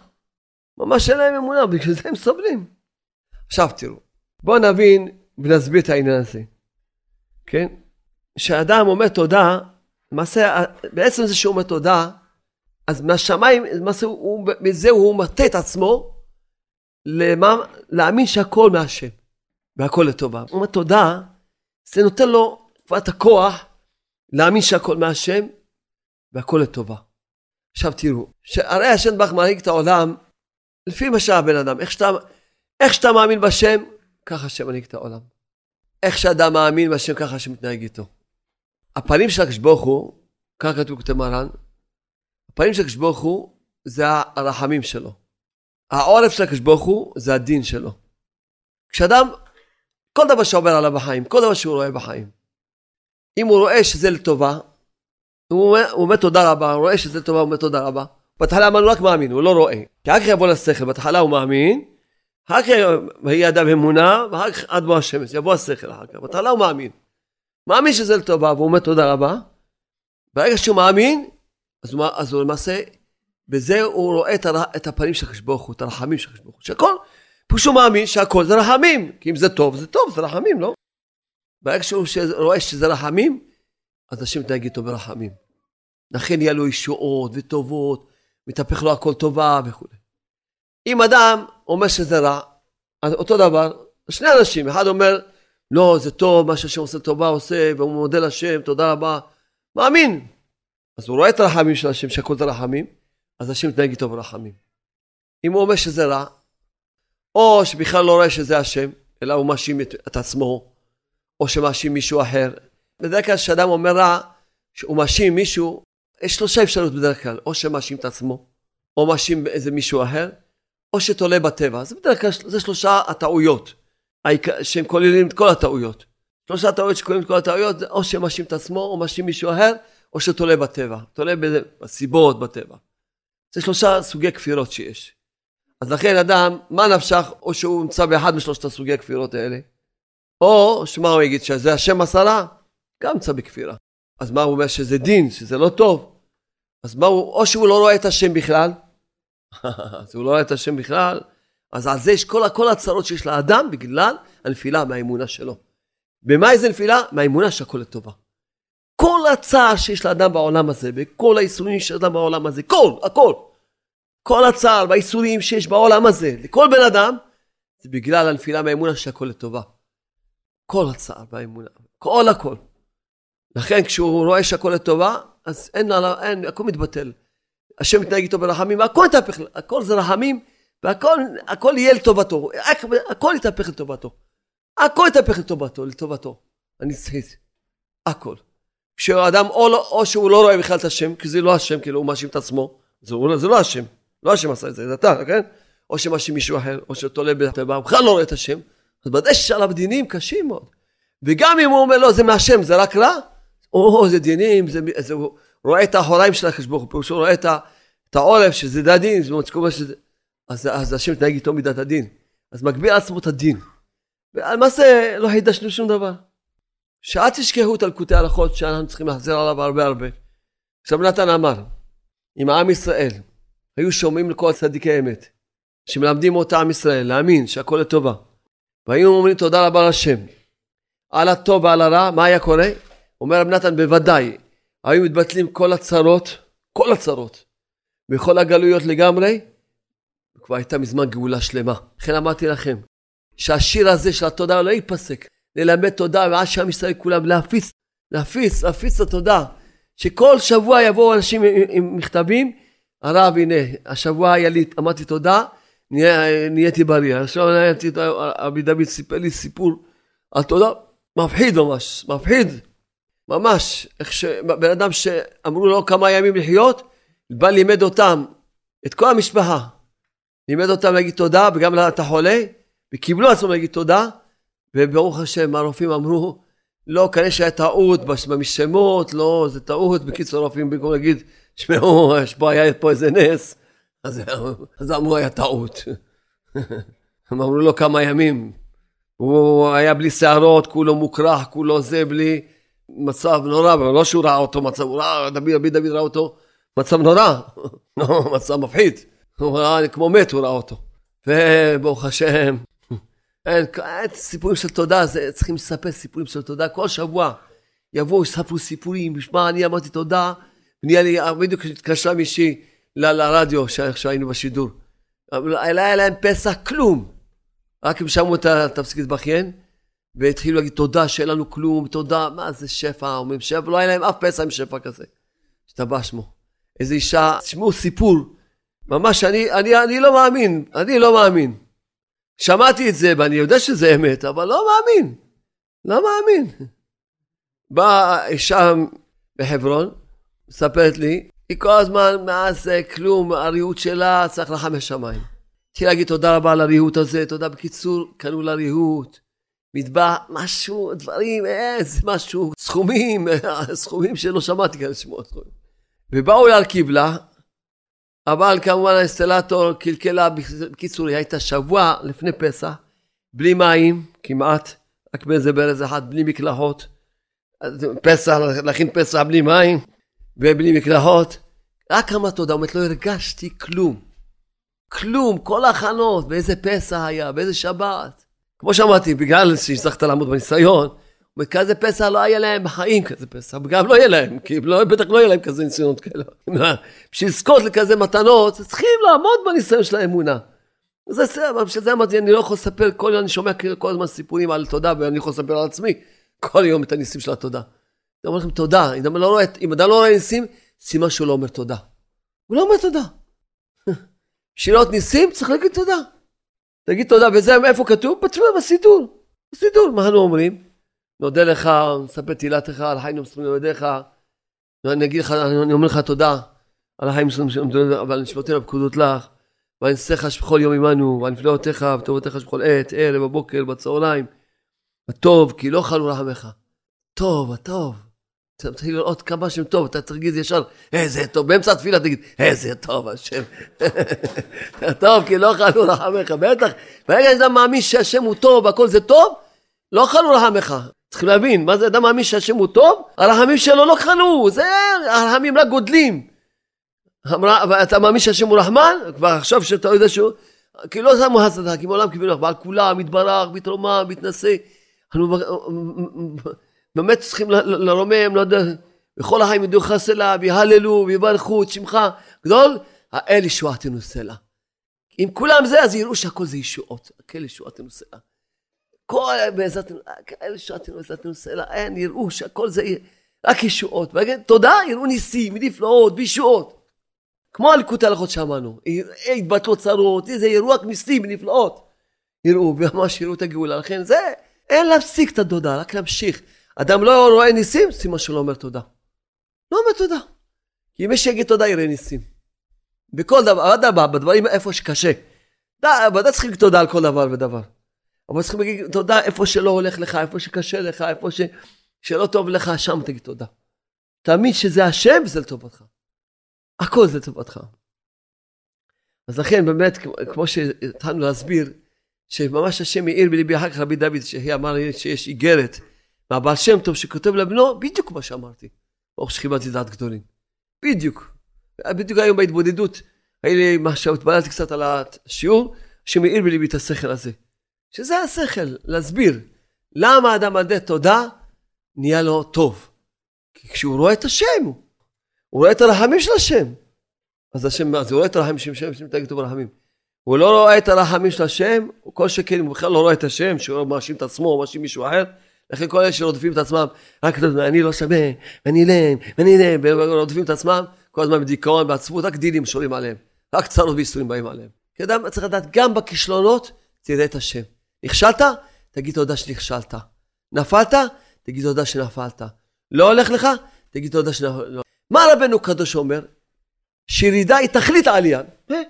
[SPEAKER 1] ממש אין להם אמונה, בגלל זה הם סובלים. עכשיו תראו, בואו נבין ונסביר את העניין הזה. כן? כשאדם אומר תודה, למעשה, בעצם זה שהוא אומר תודה, אז מהשמיים, למעשה, מזה הוא מטה את עצמו למה, להאמין שהכל מהשם, והכל לטובה. הוא אומר תודה, זה נותן לו כבר את הכוח להאמין שהכל מהשם, והכל לטובה. עכשיו תראו, שהרי השם בך מנהיג את העולם לפי מה שהבן אדם, איך שאתה, איך שאתה מאמין בשם, ככה השם מנהיג את העולם. איך שאדם מאמין בשם, ככה השם מתנהג איתו. הפנים של הקדוש ברוך הוא, ככה כתוב כותב מרן, הפנים של הקדוש הוא זה הרחמים שלו. העורף של הקדוש הוא זה הדין שלו. כשאדם, כל דבר שעובר עליו בחיים, כל דבר שהוא רואה בחיים, אם הוא רואה שזה לטובה, הוא אומר, הוא אומר תודה רבה, הוא רואה שזה לטובה, הוא אומר תודה רבה. בהתחלה אמרנו רק מאמין, הוא לא רואה. כי אחר כך יבוא לשכל, בהתחלה הוא מאמין, אחר כך ויהי אדם אמונה, ואחר כך עד בוא השמש, יבוא השכל אחר כך. בהתחלה הוא מאמין. מאמין שזה לטובה, והוא אומר תודה רבה. ברגע שהוא מאמין, אז הוא, אז הוא למעשה, בזה הוא רואה את, הר, את הפנים של הקדוש את הרחמים של הקדוש ברוך הוא. שהכל, פשוט מאמין שהכל זה רחמים. כי אם זה טוב, זה טוב, זה רחמים, לא? ברגע שהוא רואה שזה רחמים, אז השם מתנהג איתו ברחמים. לכן יהיה לו ישועות וטובות, מתהפך לו הכל טובה וכו'. אם אדם אומר שזה רע, אז אותו דבר, שני אנשים, אחד אומר, לא, זה טוב, מה שהשם עושה טובה עושה, והוא מודה לשם, תודה רבה, מאמין. אז הוא רואה את הרחמים של השם, שהכל זה רחמים, אז השם מתנהג איתו ברחמים. אם הוא אומר שזה רע, או שבכלל לא רואה שזה השם, אלא הוא מאשים את, את עצמו, או שמאשים מישהו אחר. בדרך כלל כשאדם אומר רע, שהוא מאשים מישהו, יש שלושה אפשרויות בדרך כלל, או שמאשים את עצמו, או מאשים איזה מישהו אחר, או שתולה בטבע. זה בדרך כלל, זה שלושה הטעויות, שהם כוללים את כל הטעויות. שלושה הטעויות שכוללים את כל הטעויות, או שמאשים את עצמו, או מאשים מישהו אחר, או שתולה בטבע, תולה בסיבות בטבע. זה שלושה סוגי כפירות שיש. אז לכן אדם, מה נפשך, או שהוא נמצא באחד משלושת הסוגי הכפירות האלה, או שמה הוא יגיד, שזה השם עשרה, גם נמצא בכפירה. אז מה הוא אומר שזה דין, שזה לא טוב. אז מה הוא, או שהוא לא רואה את השם בכלל, אז הוא לא רואה את השם בכלל, אז על זה יש כל, כל הצרות שיש לאדם בגלל הנפילה מהאמונה שלו. במה איזה נפילה? מהאמונה שהכל לטובה. כל הצער שיש לאדם בעולם הזה, וכל האיסורים שיש לאדם בעולם הזה, כל, הכל. כל הצער והאיסורים שיש בעולם הזה, לכל בן אדם, זה בגלל הנפילה מהאמונה שהכל לטובה. כל הצער והאמונה, כל הכל. לכן כשהוא רואה שהכל לטובה, אז אין, אין, הכל מתבטל. השם מתנהג איתו ברחמים, הכל יתהפך, הכל זה רחמים, והכל הכל יהיה לטובתו, הכל יתהפך לטובתו. הכל יתהפך לטובתו, לטובתו. אני צריך, הכל. כשאדם או, לא, או שהוא לא רואה בכלל את השם, כי זה לא השם, כאילו הוא מאשים את עצמו, זה, זה לא השם, לא השם עשה את זה, זה אתה, כן? או שמאשים מישהו אחר, או שתולה בטבע, הוא בכלל לא רואה את השם, אז ודאי שיש עליו דינים קשים מאוד. וגם אם הוא אומר לא, זה מהשם, זה רק רע, או זה דינים, זה, זה, הוא רואה את האחוריים של הקדוש ברוך הוא, שהוא רואה את, את העורף, שזה דין, שזה, אז, אז השם מתנהג איתו מידת הדין. אז מגביר עצמו את הדין. ולמעשה לא חידשנו שום דבר. שאל תשכחו את אלקוטי ההלכות שאנחנו צריכים להחזיר עליו הרבה הרבה. עכשיו נתן אמר, אם העם ישראל היו שומעים לכל צדיקי אמת, שמלמדים אותה עם ישראל להאמין שהכל לטובה, והיו אומרים תודה רבה לשם, על הטוב ועל הרע, מה היה קורה? אומר רב נתן, בוודאי, היו מתבטלים כל הצרות, כל הצרות, בכל הגלויות לגמרי, כבר הייתה מזמן גאולה שלמה. לכן אמרתי לכם, שהשיר הזה של התודה לא ייפסק. ללמד תודה, ואז שעם ישראל כולם להפיץ, להפיץ, להפיץ את התודה. שכל שבוע יבואו אנשים עם, עם מכתבים, הרב הנה, השבוע היה לי, אמרתי תודה, נה, נהייתי בריא. עכשיו נהייתי, רבי דוד סיפר לי סיפור על תודה, מפחיד ממש, מפחיד. ממש, איך שבן אדם שאמרו לו כמה ימים לחיות, בא לימד אותם, את כל המשפחה, לימד אותם להגיד תודה, וגם את החולה, וקיבלו עצמם להגיד תודה, וברוך השם, הרופאים אמרו, לא, כנראה שהיה טעות במשמות, לא, זה טעות. בקיצור, הרופאים במקום להגיד, שמעו, יש פה, היה פה איזה נס, אז, אז אמרו, היה טעות. הם אמרו לו כמה ימים. הוא היה בלי שערות, כולו מוקרח, כולו זה, בלי מצב נורא, לא שהוא ראה אותו מצב, הוא ראה, דוד, דוד, דוד ראה אותו, מצב נורא, לא, מצב מפחיד. הוא ראה, כמו מת, הוא ראה אותו. וברוך השם, אין, אין סיפורים של תודה, זה, צריכים לספר סיפורים של תודה. כל שבוע יבואו, יספרו סיפורים, בשמה אני אמרתי תודה, ונהיה לי, בדיוק התקשרה מישהי ל, לרדיו, שהיינו בשידור. היה להם פסח, כלום. רק הם שמעו את התפסיק להתבכיין, והתחילו להגיד תודה שאין לנו כלום, תודה, מה זה שפע, אומרים שפע, לא היה להם אף פסח עם שפע כזה. השתבח שמו. איזה אישה, תשמעו סיפור, ממש, אני, אני, אני לא מאמין, אני לא מאמין. שמעתי את זה ואני יודע שזה אמת, אבל לא מאמין. לא מאמין. באה אישה בחברון, מספרת לי, היא כל הזמן מאז כלום, הריהוט שלה צריך לחמש שמיים. התחילה להגיד תודה רבה על הריהוט הזה, תודה בקיצור, קנו לה ריהוט, מטבע, משהו, דברים, איזה משהו, סכומים, סכומים שלא שמעתי כאלה שמות. ובאו להרכיב לה, אבל כמובן האינסטלטור קלקלה, בקיצור היא הייתה שבוע לפני פסח, בלי מים כמעט, רק באיזה ברז אחד, בלי מקלחות. פסח, להכין פסח בלי מים ובלי מקלחות. רק כמה תודה, אומרת, לא הרגשתי כלום. כלום, כל ההכנות, באיזה פסח היה, באיזה שבת. כמו שאמרתי, בגלל שהצלחת לעמוד בניסיון, וכזה פסח לא היה להם בחיים כזה פסח, וגם לא יהיה להם, כי לא, בטח לא יהיה להם כזה ניסיונות כאלה. בשביל לזכות לכזה מתנות, צריכים לעמוד בניסיון של האמונה. זה בסדר, בשביל זה אמרתי, אני לא יכול לספר כל יום, אני שומע כל הזמן סיפורים על תודה, ואני יכול לספר על עצמי כל יום את הניסים של התודה. אני אומר לכם תודה, אם אדם לא לא רואה ניסים, סימן שהוא לא אומר תודה. הוא לא אומר תודה. בשביל לראות ניסים צריך להגיד תודה. תגיד תודה, וזה איפה כתוב? בסידור. בסידור, מה אנו אומרים? נודה לך, נספר תהילתך על חיים ומסורים לידיך. אני אגיד לך, אני אומר לך תודה על החיים ומסורים אבל נשמותינו בפקודות לך. אעשה לך שבכל יום עמנו, ואני ואנפלאותיך וטובותיך שבכל עת, ערב, בבוקר, בצהריים. הטוב, כי לא חלו רחמך. טוב, הטוב. אתה מתחיל לראות כמה שם טוב, אתה להגיד ישר, איזה טוב, באמצע התפילה תגיד, איזה טוב השם. טוב, כי לא חלו רחמך, בטח, ברגע שאדם מאמין שהשם הוא טוב והכל זה טוב, לא חלו רחמך. צריכים להבין, מה זה אדם מאמין שהשם הוא טוב? הרחמים שלו לא חלו, זה, הרחמים רק גודלים. אתה מאמין שהשם הוא רחמן? כבר עכשיו שאתה יודע שהוא... כי לא שמו הסתה, כי מעולם קיבלנו בעל כולם, מתברך, מתרומם, מתנשא. אנחנו באמת צריכים לרומם, לא יודע, וכל החיים ידעו לך סלע, ויהללו, ויברכו את שמך גדול, האל ישועתנו סלע. אם כולם זה, אז יראו שהכל זה ישועות. הקל ישועתנו סלע. כל בעזרתנו, הקל ישועתנו בעזרתנו סלע, אין, יראו שהכל זה רק ישועות. תודה, יראו ניסים, נפלאות, וישועות. כמו הליקוטי הלכות שאמרנו, התבטלו צרות, זה יראו רק ניסים ונפלאות. יראו, וממש יראו את הגאולה. לכן זה, אין להפסיק את הדודה, רק להמשיך. אדם לא רואה ניסים, סימן שלא אומר תודה. לא אומר תודה. כי מי שיגיד תודה יראה ניסים. בכל דבר, אדרבה, בדברים איפה שקשה. ודאי צריכים להגיד תודה על כל דבר ודבר. אבל צריכים להגיד תודה איפה שלא הולך לך, איפה שקשה לך, איפה ש... שלא טוב לך, שם תגיד תודה. תאמין שזה השם וזה לטובתך. הכל זה לטובתך. אז לכן באמת, כמו שהתחלנו להסביר, שממש השם מאיר בליבי אחר כך רבי דוד, שהיא אמר שיש איגרת מהבעל שם טוב שכותב לבנו, בדיוק מה שאמרתי. ברוך שכיבדתי דעת גדולים. בדיוק. בדיוק היום בהתבודדות, היה לי משהו, התבללתי קצת על השיעור, שמאיר בליבי את השכל הזה. שזה השכל, להסביר למה האדם על תודה נהיה לו טוב. כי כשהוא רואה את השם, הוא רואה את הרחמים של השם. אז השם, אז הוא רואה את הרחמים של השם, השם תגיד טוב רחמים. הוא לא רואה את הרחמים של השם, כל שכן הוא בכלל לא רואה את השם, שהוא מאשים את עצמו או מאשים מישהו אחר. לכן כל אלה שרודפים את עצמם, רק אני לא שווה, ואני אילם, ואני אילם, ורודפים את עצמם, כל הזמן בדיכאון, בעצבות, רק דילים שורים עליהם. רק צרות וייסורים באים עליהם. כי אדם צריך לדעת, גם בכישלונות, תראה את השם. נכשלת? תגיד תודה שנכשלת. נפלת? תגיד תודה שנפלת. לא הולך לך? תגיד תודה שנפלת. לא. מה רבנו קדוש אומר? שירידה היא תכלית העלייה. אה?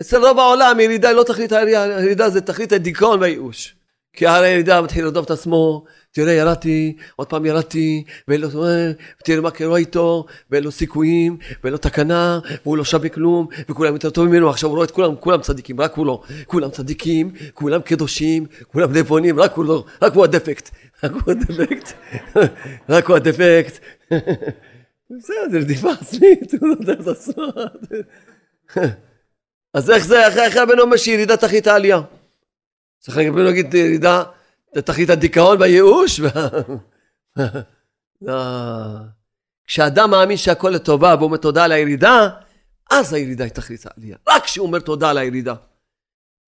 [SPEAKER 1] אצל רוב העולם ירידה היא לא תכלית העלייה, ירידה זה תכלית הדיכאון והייאוש. כי הרי ירידה מתחיל לרדוף את עצמו, תראה ירדתי, עוד פעם ירדתי, ואין לו, תראה מה קורה איתו, ואין לו סיכויים, ואין לו תקנה, והוא לא שווה כלום, וכולם יותר טובים ממנו, עכשיו הוא רואה את כולם, כולם צדיקים, רק הוא לא, כולם צדיקים, כולם קדושים, כולם נבונים, רק הוא לא, רק הוא הדפקט, רק הוא הדפקט, רק הוא הדפקט. בסדר, זה רדיפה עצמית, הוא לא יודע את עצמו. אז איך זה, איך הבן אומר שירידה תחית העלייה? צריך להגיד ירידה לתכלית הדיכאון והייאוש. כשאדם מאמין שהכל לטובה והוא אומר תודה על הירידה, אז הירידה היא תכלית העלייה. רק כשהוא אומר תודה על הירידה.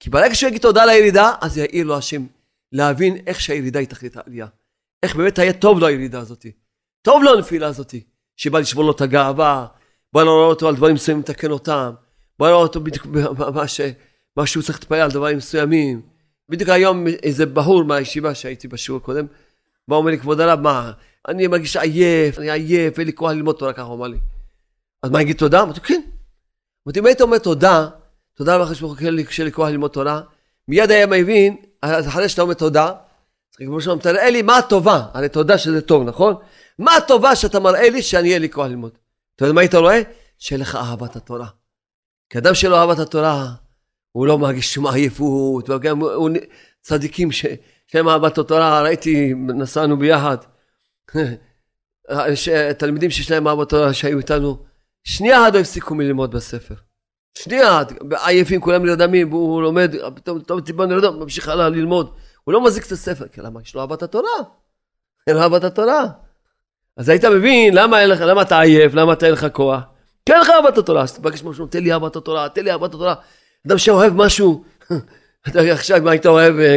[SPEAKER 1] כי ברגע שהוא יגיד תודה על הירידה, אז יעיר לו השם להבין איך שהירידה היא תכלית העלייה. איך באמת היה טוב לו הירידה הזאת. טוב לו הנפילה הזאת. שבא לשבור לו את הגאווה, בא לראות אותו על דברים מסוימים, לתקן אותם. בא לראות אותו בדיוק מה שהוא צריך להתפלל על דברים מסוימים. בדיוק היום איזה בחור מהישיבה שהייתי בשיעור קודם, בא אומר לי, כבוד הרב, מה, אני מרגיש עייף, אני עייף, אין לי כוח ללמוד תורה, ככה הוא אמר לי. אז מה, אגיד תודה? אמרתי, כן. אמרתי, אם היית אומר תודה, תודה רבה שברוך הוא לי כוח ללמוד תורה, מיד היה מבין, אז אחרי שאתה אומר תודה, כמו שאומרים, תראה לי מה הטובה, הרי תודה שזה טוב, נכון? מה הטובה שאתה מראה לי שאני אהיה לי כוח ללמוד? אתה יודע מה היית רואה? שיהיה לך אהבת התורה. כי אדם שלא אהבת התורה, הוא לא מרגיש שום עייפות, וגם הוא, צדיקים שיש להם אהבת התורה, ראיתי, נסענו ביחד, תלמידים שיש להם אהבת התורה שהיו איתנו, שנייה אחת לא הפסיקו מללמוד בספר. שנייה עייפים, כולם נרדמים, והוא לומד, פתאום טוב טיפה נרדם, ממשיך הלאה ללמוד. הוא לא מחזיק את הספר, כי למה? יש לו אהבת התורה. אין לו אהבת התורה. אז היית מבין למה, לך, למה אתה עייף, למה אתה אין לך כוח. כי אין לך אהבת התורה, אז תבקש משהו, תן לי אהבת התורה, תן לי אהבת התורה. אדם שאוהב משהו, אתה עכשיו אם היית אוהב אה,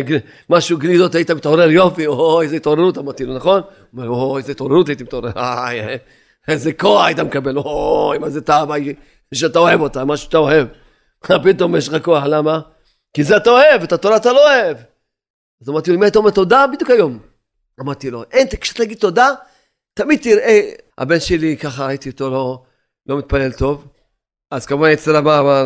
[SPEAKER 1] משהו גלידות היית מתעורר יופי, או איזה התעוררות אמרתי לו, נכון? הוא אומר, או איזה התעוררות הייתי מתעורר, איזה כוח היית מקבל, אוי, מה זה טעם, שאתה אוהב אותה, מה שאתה אוהב. פתאום יש לך כוח, למה? כי זה אתה אוהב, את התורה אתה לא אוהב. אז אמרתי לו, אם היית אומר תודה, בדיוק היום. אמרתי לו, אין, כשאתה תגיד תודה, תמיד תראה, הבן שלי ככה הייתי איתו לא, לא מתפלל טוב, אז כמובן אצל הבא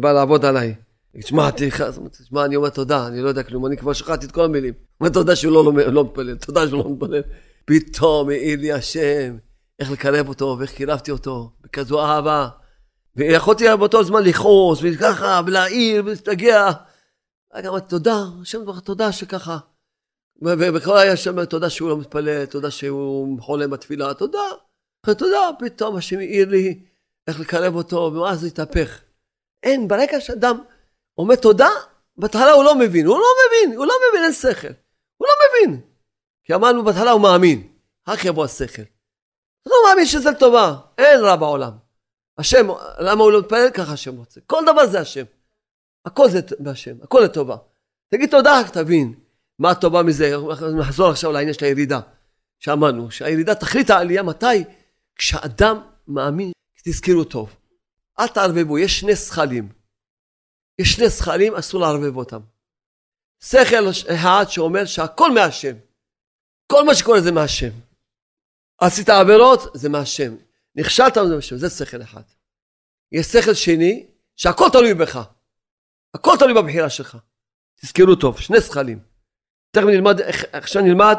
[SPEAKER 1] בא לעבוד עליי. תשמע, תשמע, אני אומר תודה, אני לא יודע כלום, אני כבר שכחתי את כל המילים. אומר תודה שהוא לא, לא, מתפלל, תודה שהוא לא מתפלל. פתאום העיר לי השם איך לקרב אותו ואיך קירבתי אותו בכזו אהבה. ויכולתי באותו זמן לכעוס וככה ולהעיר ולהסתגע. רק אמרתי תודה, השם תודה שככה. וכל היה שם תודה שהוא לא מתפלל, תודה שהוא חולם בתפילה, תודה. תודה, פתאום השם העיר לי איך לקרב אותו, ואז זה התהפך. אין, ברגע שאדם אומר תודה, בהתחלה הוא לא מבין, הוא לא מבין, הוא לא מבין, אין שכל. הוא לא מבין. כי אמרנו בהתחלה הוא מאמין, כך יבוא השכל. הוא לא מאמין שזה לטובה, אין רע בעולם. השם, למה הוא לא מתפלל? ככה השם רוצה. כל דבר זה השם. הכל זה בהשם, הכל לטובה. תגיד תודה, תבין. מה הטובה מזה? נחזור עכשיו לעניין של הירידה. שאמרנו, שהירידה תכלית העלייה מתי? כשאדם מאמין, תזכרו טוב. אל תערבבו, יש שני שכלים. יש שני שכלים, אסור לערבב אותם. שכל אחד שאומר שהכל מהשם. כל מה שקורה זה מהשם. עשית עבירות, זה מהשם. נכשלת, זה מהשם. זה שכל אחד. יש שכל שני, שהכל תלוי בך. הכל תלוי בבחירה שלך. תזכרו טוב, שני שכלים. תכף נלמד, עכשיו נלמד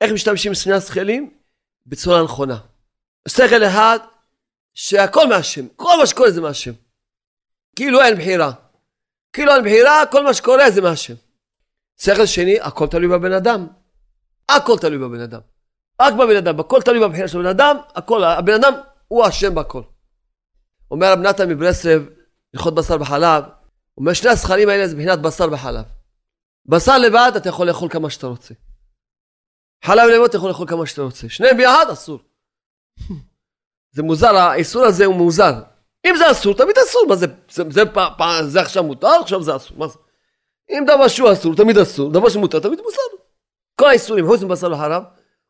[SPEAKER 1] איך משתמשים בשני השכלים בצורה נכונה. שכל אחד, שהכל מהשם. כל מה שקורה זה מהשם. כאילו אין בחירה. כאילו אין בחירה, כל מה שקורה זה מהשם. שכל שני, הכל תלוי בבן אדם. הכל תלוי בבן אדם. רק בבן אדם, הכל תלוי בבחירה של הבן אדם, הכל, הבן אדם הוא אשם בכל. אומר רב נתן מברסלב, הלכות בשר וחלב, אומר שני הזכרים האלה זה מבחינת בשר וחלב. בשר לבד אתה יכול לאכול כמה שאתה רוצה. חלב לבד אתה יכול לאכול כמה שאתה רוצה. שניהם ביחד אסור. זה מוזר, האיסור הזה הוא מוזר. אם זה אסור, תמיד אסור. מה זה, זה, זה, פ, פ, זה עכשיו מותר, עכשיו זה אסור. מה זה? אם דבר שהוא אסור, תמיד אסור. דבר שמותר, תמיד מותר. כל האיסורים, חוץ מבשר וחלב,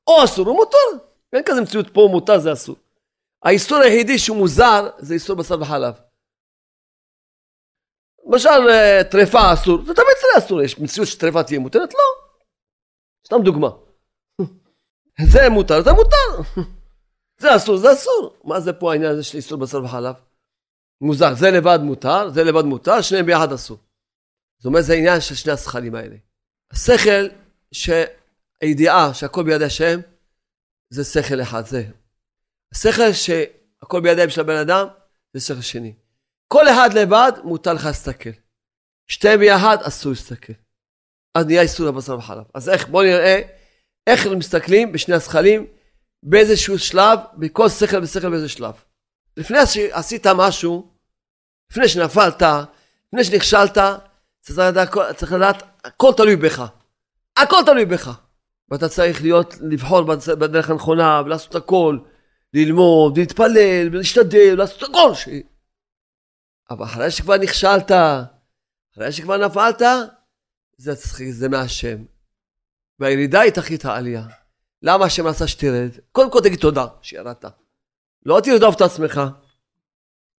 [SPEAKER 1] או אסור או מותר. אין כזה מציאות פה מותר זה אסור. האיסור היחידי שהוא מוזר זה איסור בשר וחלב. למשל אה, טרפה אסור, זה תמיד זה אסור, יש מציאות שטרפה תהיה מותרת? לא. סתם דוגמה. זה מותר, זה מותר. זה אסור, זה אסור. מה זה פה העניין הזה של איסור בשר וחלב? מוזר, זה לבד מותר, זה לבד מותר, שניהם ביחד אסור. זאת אומרת, זה העניין של שני השכלים האלה. השכל, שהידיעה שהכל בידי השם, זה שכל אחד, זה. השכל שהכל בידיים של הבן אדם, זה שכל שני. כל אחד לבד, מותר לך להסתכל. שתיהם ביחד, אסור להסתכל. אז נהיה איסור לבשר וחלב. אז איך, בואו נראה איך מסתכלים בשני הזכלים, באיזשהו שלב, בכל שכל ושכל באיזה שלב. לפני שעשית משהו, לפני שנפלת, לפני שנכשלת, צריך לדעת, צריך לדעת, הכל תלוי בך. הכל תלוי בך. ואתה צריך להיות, לבחור בדרך הנכונה, ולעשות הכל, ללמוד, להתפלל, ולהשתדל, ולעשות הכל. ש... אבל אחרי שכבר נכשלת, אחרי שכבר נפלת, זה, זה מהשם. והירידה היא תכלית העלייה. למה השם עשה שתרד? קודם כל תגיד תודה שירדת. לא תרדוף את עצמך.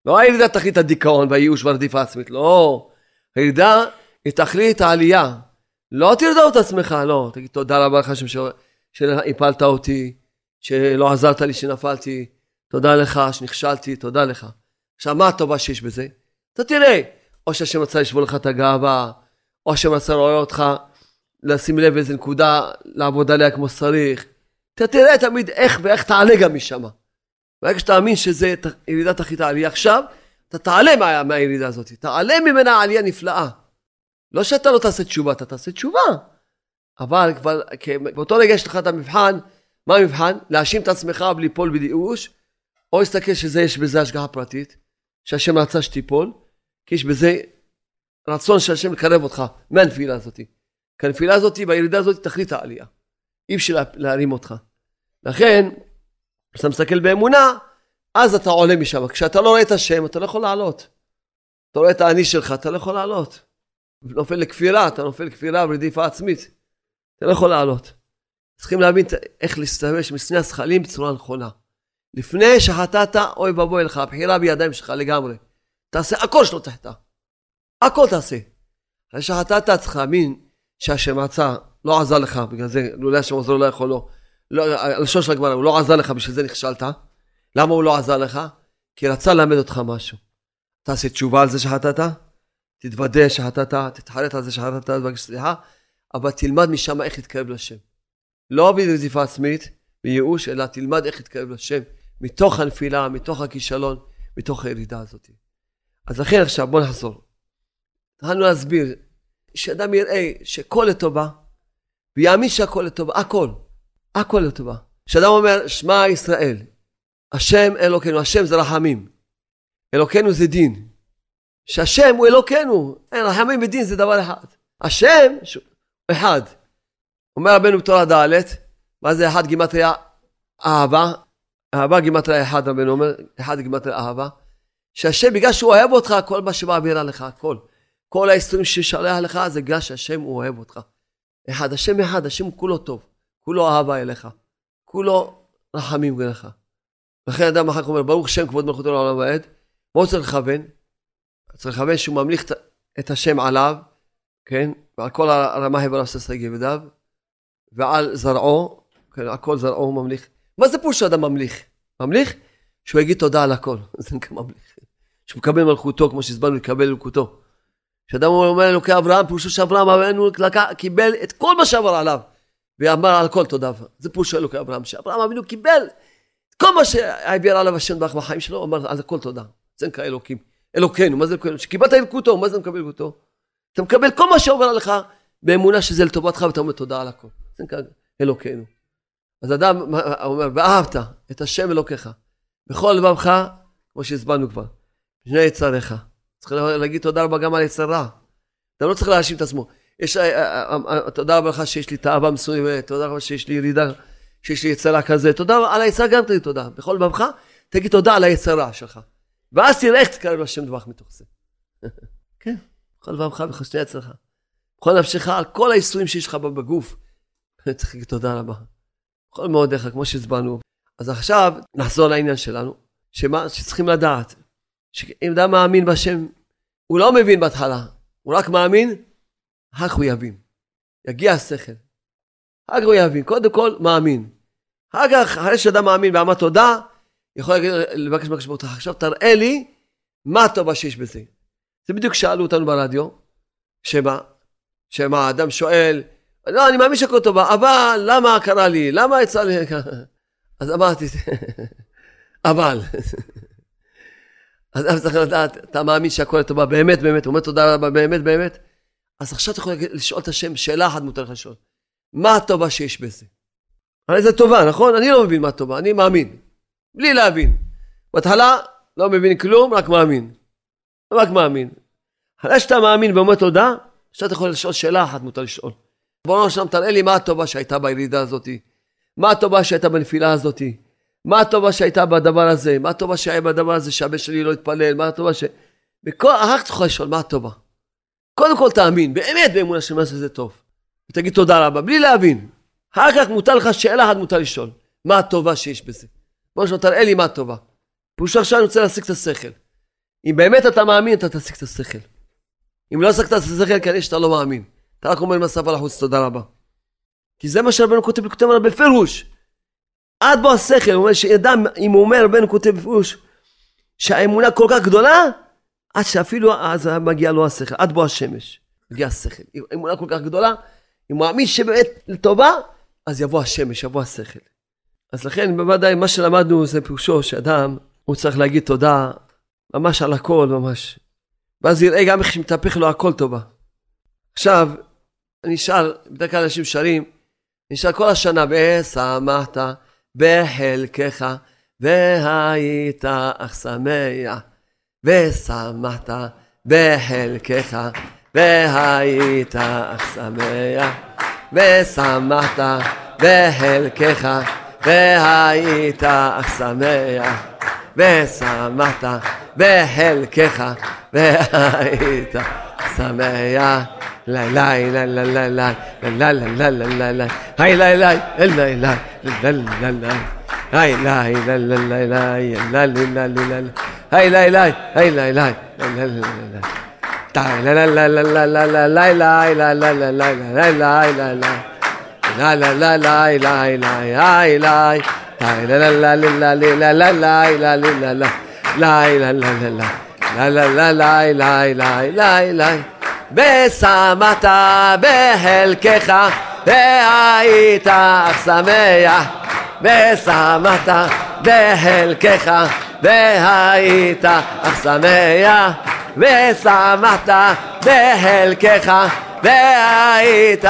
[SPEAKER 1] לא הירידה תכלית הדיכאון והייאוש והרדיפה העצמית, לא. הירידה היא תכלית העלייה. לא תרדוף את עצמך, לא. תגיד תודה רבה לך השם שהפלת אותי, שלא עזרת לי שנפלתי, תודה לך שנכשלתי, תודה לך. עכשיו מה הטובה שיש בזה? אתה תראה, או שהשם רצה לשבור לך את הגאווה, או שהשם רצה לראות אותך לשים לב איזה נקודה לעבוד עליה כמו שצריך. אתה תראה תמיד איך ואיך תעלה גם משם. ברגע שתאמין שזה ירידת החיטה עלייה עכשיו, אתה תעלה מה, מהירידה הזאת, תעלה ממנה עלייה נפלאה. לא שאתה לא תעשה תשובה, אתה תעשה תשובה. אבל כבר, באותו רגע יש לך את המבחן, מה המבחן? להאשים את עצמך בלי ליפול בייאוש, או להסתכל שזה יש בזה השגחה פרטית, שהשם רצה שתיפול, כי יש בזה רצון של השם לקרב אותך מהנפילה הזאת. כי הנפילה הזאת והירידה הזאת תכלית העלייה. אי אפשר להרים אותך. לכן, כשאתה מסתכל באמונה, אז אתה עולה משם. כשאתה לא רואה את השם, אתה לא יכול לעלות. אתה רואה את האני שלך, אתה לא יכול לעלות. נופל לכפירה, אתה נופל לכפירה ורדיפה עצמית. אתה לא יכול לעלות. צריכים להבין איך להשתמש משני הזכלים בצורה נכונה. לפני שחטאת, אוי ואבוי לך, הבחירה בידיים שלך לגמרי. תעשה הכל שלא תחטא. הכל תעשה. אחרי שחטאת צריך להאמין שהשם רצה, לא עזר לך, בגלל זה, לולא השם עוזר לא יכול לא. הלשון של הגמרא, הוא לא עזר לך, בשביל זה נכשלת. למה הוא לא עזר לך? כי רצה ללמד אותך משהו. תעשה תשובה על זה שחטאת, תתוודה שחטאת, תתחרט על זה שחטאת, תבקש סליחה, אבל תלמד משם איך להתקרב לשם. לא ברדיפה עצמית, בייאוש, אלא תלמד איך להתקרב לשם מתוך הנפילה, מתוך הכישלון, מתוך הירידה הזאת. אז לכן עכשיו בוא נחזור. התחלנו להסביר שאדם יראה שכל לטובה, ויאמין שהכל לטובה, הכל, הכל לטובה. כשאדם אומר שמע ישראל, השם אלוקינו, השם זה רחמים, אלוקינו זה דין. שהשם הוא אלוקינו, אין רחמים ודין זה דבר אחד. השם אחד. אומר רבנו בתורה ד', מה זה אחד גימטריה אהבה? אהבה גימטריה אחד רבנו אומר, אחד גימטריה אהבה. שהשם בגלל שהוא אוהב אותך, כל מה שמעביר עליך, הכל. כל האיסורים ששלח לך זה בגלל שהשם הוא אוהב אותך. אחד, השם אחד, השם כולו טוב, כולו אהבה אליך, כולו רחמים אליך. לכן אדם אחר כך אומר, ברוך שם כבוד מלכותו לעולם ועד, מה צריך לכוון? צריך לכוון שהוא ממליך את השם עליו, כן? ועל כל הרמה הברה עושה שגיא ידיו, ועל זרעו, כן, על כל זרעו הוא ממליך. מה זה פירוש שאדם ממליך? ממליך? שהוא יגיד תודה על הכל, זה נקרא ממליך. שהוא מקבל מלכותו, כמו שהסברנו, לקבל מלכותו. כשאדם אומר אלוקי אברהם, פירושו שאברהם אבינו קיבל את כל מה שעבר עליו, ואמר על הכל תודה. זה פירושו אלוקי אברהם, שאברהם אבינו קיבל את כל מה שהעביר עליו השם ברך בחיים שלו, אמר על הכל תודה. זה נקרא אלוקים. אלוקינו, מה זה אלוקינו? שקיבלת אלוקותו, מה זה מקבל אלוקותו? אתה מקבל כל מה שעובר עליך באמונה שזה לטובתך ואתה אומר תודה על הכל. זה נקרא אלוקינו. אז אדם אומר, ואהבת את השם אלוקיך בכל לבבך, כמו שהסברנו כבר, שני יצריך. צריך להגיד תודה רבה גם על יצר רע. אתה לא צריך להאשים את עצמו. יש, אה, אה, אה, תודה רבה לך שיש לי תאווה מסוימת, תודה רבה שיש לי ירידה, שיש לי יצרה כזה, תודה על היצרה גם תגיד תודה. בכל לבבך תגיד תודה על היצרה שלך. ואז תראה איך תקרב לשם דברך מתוך זה. כן, בכל לבבך ובכל שני יצרך. בכל נפשך, על כל האיסורים שיש לך בגוף. צריך להגיד תודה רבה. בכל מאודיך, כמו שהסברנו. אז עכשיו נחזור לעניין שלנו, שמה שצריכים לדעת, שאם אדם מאמין בשם, הוא לא מבין בהתחלה, הוא רק מאמין, אחר כך הוא יבין. יגיע השכל. אחר כך הוא יבין. קודם כל, מאמין. אחר כך, אחרי שאדם מאמין ואמר תודה, יכול להגיד, לבקש מהקדוש הוא, עכשיו תראה לי מה הטובה שיש בזה. זה בדיוק שאלו אותנו ברדיו, שמה? שמה, האדם שואל, לא, אני מאמין שהכל טובה, אבל למה קרה לי? למה יצא לי? אז אמרתי, אבל. אתה צריך לדעת, אתה מאמין שהכל טובה, באמת, באמת, הוא אומר תודה רבה, באמת, באמת. אז עכשיו אתה יכול לשאול את השם, שאלה אחת מותר לך לשאול. מה הטובה שיש בזה? הרי זה טובה, נכון? אני לא מבין מה טובה, אני מאמין. בלי להבין. בהתחלה לא מבין כלום, רק מאמין. רק מאמין. אחרי שאתה מאמין ואומר תודה, עכשיו אתה יכול לשאול שאלה אחת מותר לשאול. בוא נשלם, תראה לי מה הטובה שהייתה בירידה הזאתי. מה הטובה שהייתה בנפילה הזאתי. מה הטובה שהייתה בדבר הזה? מה הטובה שהיה בדבר הזה שהבן שלי לא התפלל? מה הטובה ש... וכל, אחר כך תוכל לשאול מה הטובה. קודם כל תאמין, באמת באמונה של מה שזה טוב. ותגיד תודה רבה, בלי להבין. אחר כך מותר לך שאלה אחת מותר לשאול. מה הטובה שיש בזה? בוא נשאל, תראה לי מה הטובה. פירושו עכשיו אני רוצה להשיג את השכל. אם באמת אתה מאמין, אתה תשיג את השכל. אם לא השגת את השכל, כנראה שאתה לא מאמין. אתה רק אומר עם השפה לחוץ, תודה רבה. כי זה מה שרבנו כותב, כותב עליו בפירוש. עד בו השכל, הוא אומר שאדם, אם הוא אומר, רבנו כותב בפירוש, שהאמונה כל כך גדולה, עד שאפילו אז מגיע לו השכל, עד בו השמש. מגיע השכל. אמונה כל כך גדולה, אם הוא מאמין שבאמת לטובה, אז יבוא השמש, יבוא השכל. אז לכן בוודאי מה שלמדנו זה פירושו שאדם, הוא צריך להגיד תודה ממש על הכל, ממש. ואז יראה גם איך שמתהפך לו הכל טובה. עכשיו, אני אשאל, בדרך כלל אנשים שרים, אני אשאל כל השנה, ושמחת בחלקך, והיית אך שמח, ושמחת בחלקך, והיית אך שמח, ושמחת בחלקך, והיית אך שמח, ושמחת בחלקך, והיית שמח. la la la la la la la la la la la la hay la la la la la la la la hay la la la la la la la la la hay la la hay la la la la la ta la la la la la la la la la la la la la la la la la La la la la la ושמת בחלקך והיית שמח ושמת בחלקך והיית שמח ושמת בחלקך והיית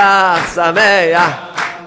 [SPEAKER 1] שמח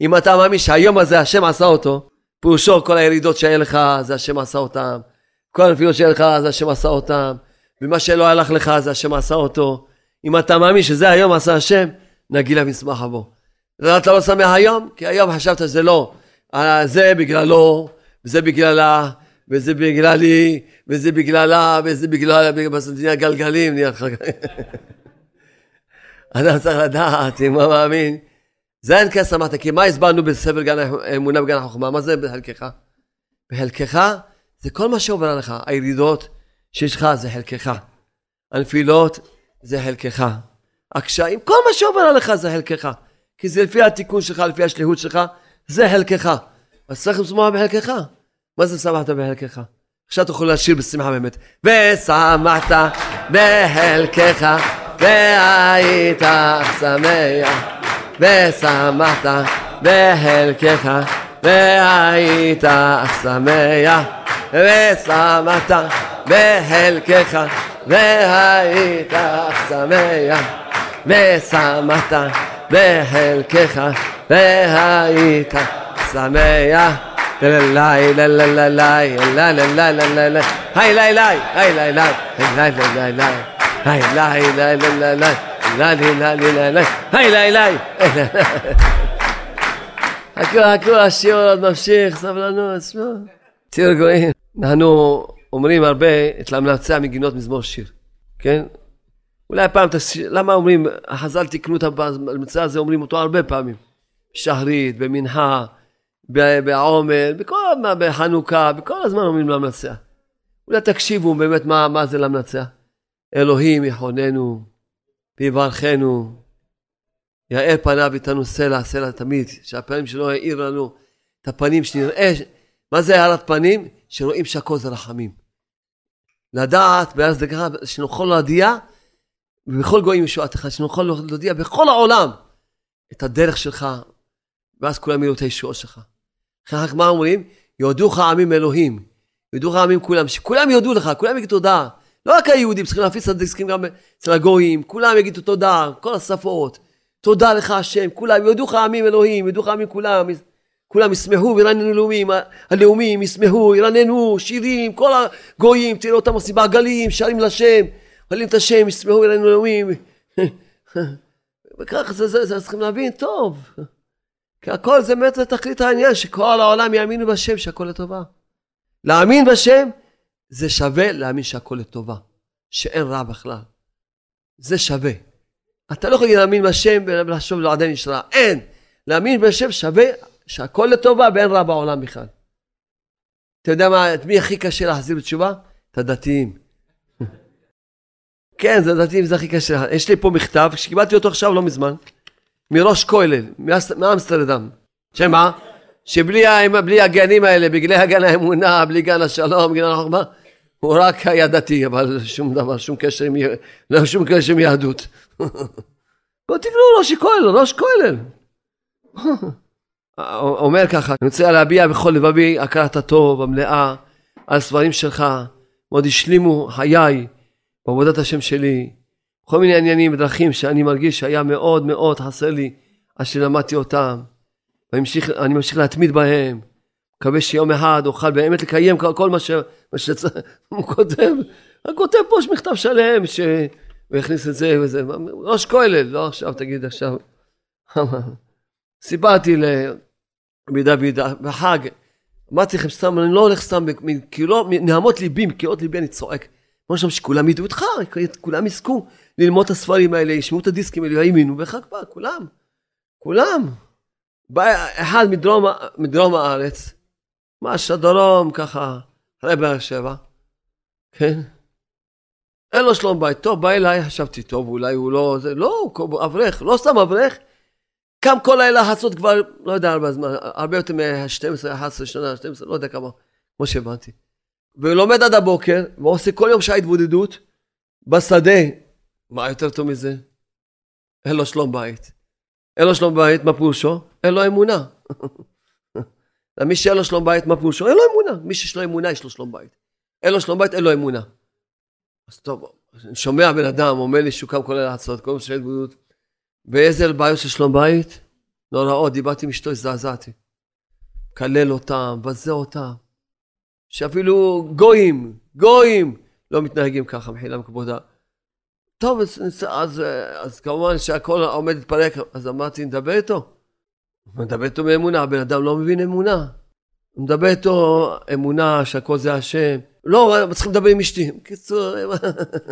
[SPEAKER 1] אם אתה מאמין שהיום הזה השם עשה אותו, פירושו כל הירידות שהיה לך, זה השם עשה אותם. כל הנפילות שהיה לך, זה השם עשה אותם. ומה שלא הלך לך זה השם עשה אותו. אם אתה מאמין שזה היום עשה השם, נגילה משמח בו. אתה לא שמח היום? כי היום חשבת שזה לא. אה, זה בגללו, וזה בגללה, וזה בגללי, וזה בגללה, וזה בגללה, בסוף נהיה גלגלים, נהיה כך. אדם צריך לדעת, אם הוא מאמין. זה אין כסף אמרת, כי מה הסברנו בספר גן האמונה וגן החוכמה? מה זה בחלקך? בחלקך זה כל מה שעובר עליך, הירידות, שיש לך זה חלקך. הנפילות זה חלקך. הקשיים, כל מה שעובר עליך זה חלקך. כי זה לפי התיקון שלך, לפי השליחות שלך, זה חלקך. אז צריך לשמוח בחלקך. מה זה שמחת בחלקך? עכשיו יכול לשיר בשמחה באמת. ושמחת בחלקך, והיית שמח. ושמחת בחלקך, והיית שמח. ושמחת בחלקך והיית שמח ושמחת בחלקך והיית שמח היי לי לי לי לי לי לי לי לי לי היי לי לי היי لا لا لا لا لا היי לי לי. חכו חכו השיר עוד ממשיך, סבלנות, שמע. תהיו רגועים. אנחנו אומרים הרבה את ההמלצה מגינות מזמור שיר, כן? אולי פעם, למה אומרים, החז"ל תיקנו את ההמצאה הזו, אומרים אותו הרבה פעמים. שחרית, במנחה, בעומר, בכל, בחנוכה, בכל הזמן אומרים להמלצה. אולי תקשיבו באמת מה, מה זה להמלצה. אלוהים יחוננו, ויברכנו, יאר פניו איתנו סלע, סלע תמיד, שהפנים שלו יאיר לנו את הפנים, שנראה, מה זה הארת פנים? שרואים שהכל זה רחמים. לדעת, ואז ככה, שנוכל להודיע, ובכל גויים ישועתך, שנוכל להודיע בכל העולם את הדרך שלך, ואז כולם יראו את הישועות שלך. אחר כך מה אומרים? יודוך עמים אלוהים, יודוך עמים כולם, שכולם יודו לך, כולם יגידו תודה. לא רק היהודים, צריכים להפיץ את הדיסקים גם אצל הגויים, כולם יגידו תודה, כל השפות. תודה לך השם, כולם, יודוך עמים אלוהים, יודוך עמים כולם. כולם ישמחו וירננו לאומים, הלאומים ישמחו, ירננו, שירים, כל הגויים, תראו אותם עושים בעגלים, שרים לשם, מעלים את השם, ישמחו וירננו לאומים. וככה זה, זה, זה, צריכים להבין טוב. כי הכל זה באמת תכלית העניין, שכל העולם יאמינו בשם שהכל לטובה. להאמין בשם זה שווה להאמין שהכל לטובה, שאין רע בכלל. זה שווה. אתה לא יכול להאמין בשם ולחשוב לא עדיין יש רע, אין. להאמין בשם שווה שהכל לטובה ואין רע בעולם בכלל. אתה יודע מה, את מי הכי קשה להחזיר בתשובה? את הדתיים. כן, זה הדתיים, זה הכי קשה. יש לי פה מכתב, שקיבלתי אותו עכשיו לא מזמן, מראש כולל, מאמסטרדם. שמה? שבלי הגנים האלה, בגלל הגן האמונה, בלי גן השלום, גן החוכמה, הוא רק היה דתי, אבל שום דבר, שום קשר עם, לא שום קשר עם יהדות. בואו תקראו ראש כולל, ראש כולל. אומר ככה, אני רוצה להביע בכל לבבי הכרת הטוב המלאה על ספרים שלך, מאוד השלימו חיי בעבודת השם שלי, כל מיני עניינים ודרכים שאני מרגיש שהיה מאוד מאוד חסר לי עד שלמדתי אותם, ואני ממשיך להתמיד בהם, מקווה שיום אחד אוכל באמת לקיים כל מה, ש... מה שצריך, הוא כותב, הוא כותב פה מכתב שלם, שהוא יכניס את זה וזה, ראש כולל, לא עכשיו, תגיד עכשיו. סיפרתי מדוד בחג. אמרתי לכם סתם, אני לא הולך סתם, כאילו, נהמות ליבי, מקיאות ליבי אני צועק. אמרנו שם שכולם ידעו אותך, כולם יזכו ללמוד את הספרים האלה, ישמעו את הדיסקים האלה, יאמינו, וחג בא, כולם, כולם. בא אחד מדרום, מדרום הארץ, ממש הדרום ככה, אחרי באר שבע, כן? אין לו שלום בית. טוב, בא אליי, חשבתי, טוב, אולי הוא לא... זה, לא, הוא אברך, לא סתם אברך. קם כל לילה חצות כבר, לא יודע הרבה זמן, הרבה יותר מ-12, 11 שנה, 12, לא יודע כמה, כמו שהבנתי. ולומד עד הבוקר, ועושה כל יום שעה התבודדות, בשדה. מה יותר טוב מזה? אין לו שלום בית. אין לו שלום בית, מה פירושו? אין לו אמונה. למי שאין לו שלום בית, מה פירושו? אין לו אמונה. מי שיש לו אמונה, יש לו שלום בית. אין לו שלום בית, אין לו אמונה. אז טוב, אני שומע בן אדם, אומר לי שהוא קם כל לילה לעשות, כל מיני התבודדות. ואיזה בעיות של שלום בית? נוראות, דיברתי עם אשתו, הזדעזעתי. מקלל אותם, מבזה אותם. שאפילו גויים, גויים, לא מתנהגים ככה, מחילה מכבודה. טוב, אז, אז, אז כמובן שהכל עומד להתפרק, אז אמרתי, נדבר איתו. נדבר איתו מאמונה, הבן אדם לא מבין אמונה. מדבר איתו אמונה שהכל זה השם. לא, צריכים לדבר עם אשתי. בקיצור,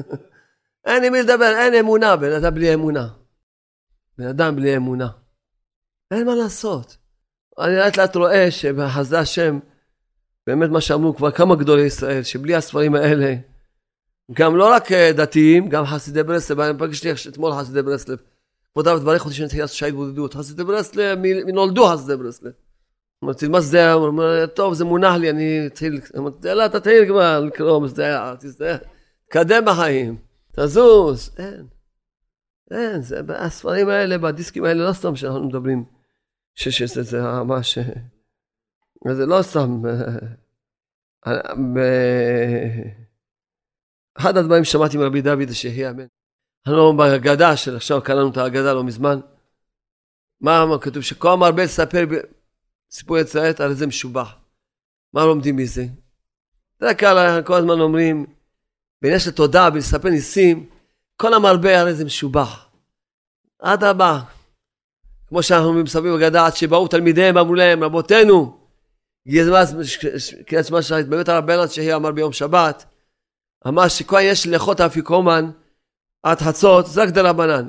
[SPEAKER 1] אין עם מי לדבר, אין אמונה, בן אדם בלי אמונה. בן אדם בלי אמונה. אין מה לעשות. אני לאט לאט רואה שבחסדי השם, באמת מה שאמרו כבר כמה גדולי ישראל, שבלי הספרים האלה, גם לא רק אה, דתיים, גם חסידי ברסלב, אני פגשתי אתמול חסידי ברסלב. כבוד הרב תברך אותי שאני אתחיל לעשות שעה התבודדות. חסידי ברסלב, נולדו חסידי ברסלב. אמרתי, מה זה? הוא אומר, טוב, זה מונח לי, אני אתחיל. אמרתי, יאללה, תתחיל כבר לקרוא, מזדהה, תזדהה. תקדם בחיים, תזוז. אין. אין, זה בספרים האלה, בדיסקים האלה, לא סתם שאנחנו מדברים שיש איזה ממש... זה לא סתם... אחד הדברים ששמעתי מרבי דוד שיהיה אמן. אנחנו בהגדה של עכשיו קראנו את ההגדה לא מזמן. מה כתוב? שכל המרבה לספר סיפור יצא עת, הרי זה משובח. מה לומדים מזה? זה כלל, כל הזמן אומרים, בעניין של תודה, בלספר ניסים, כל המרבה הרי זה משובח. אדרבה. כמו שאנחנו מסביב בגדה, עד שבאו תלמידיהם, אמרו להם, רבותינו, קריאת שמע שחית, באמת הרב ברנד שהיא אמר ביום שבת, אמר שכל יש לאכות האפיקומן עד חצות, זה רק דרבנן.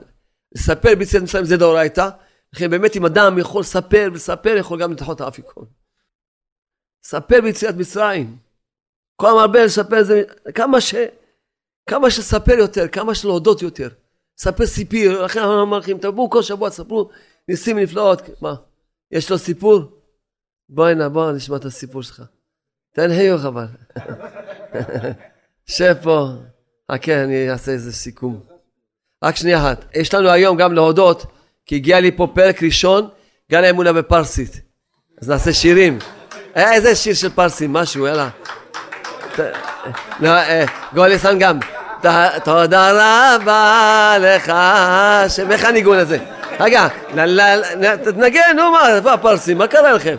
[SPEAKER 1] לספר ביציאת מצרים זה דאורייתא, לכן באמת אם אדם יכול לספר ולספר, יכול גם לדחות האפיקון. לספר ביציאת מצרים. כל המרבה לספר זה, כמה ש... כמה שספר יותר, כמה שלהודות יותר. ספר סיפיר, לכן אנחנו אמרנו תבואו כל שבוע, תספרו ניסים נפלאות. מה, יש לו סיפור? בוא הנה, בוא נשמע את הסיפור שלך. תן חיוך אבל. שב פה, חכה, אני אעשה איזה סיכום. רק שנייה אחת. יש לנו היום גם להודות, כי הגיע לי פה פרק ראשון, גן האמונה בפרסית. אז נעשה שירים. אה, איזה שיר של פרסים, משהו, יאללה. אה, גוליסן גם. תודה רבה לך, איך הניגון הזה? רגע, תנגן, נו מה, איפה הפרסים? מה קרה לכם?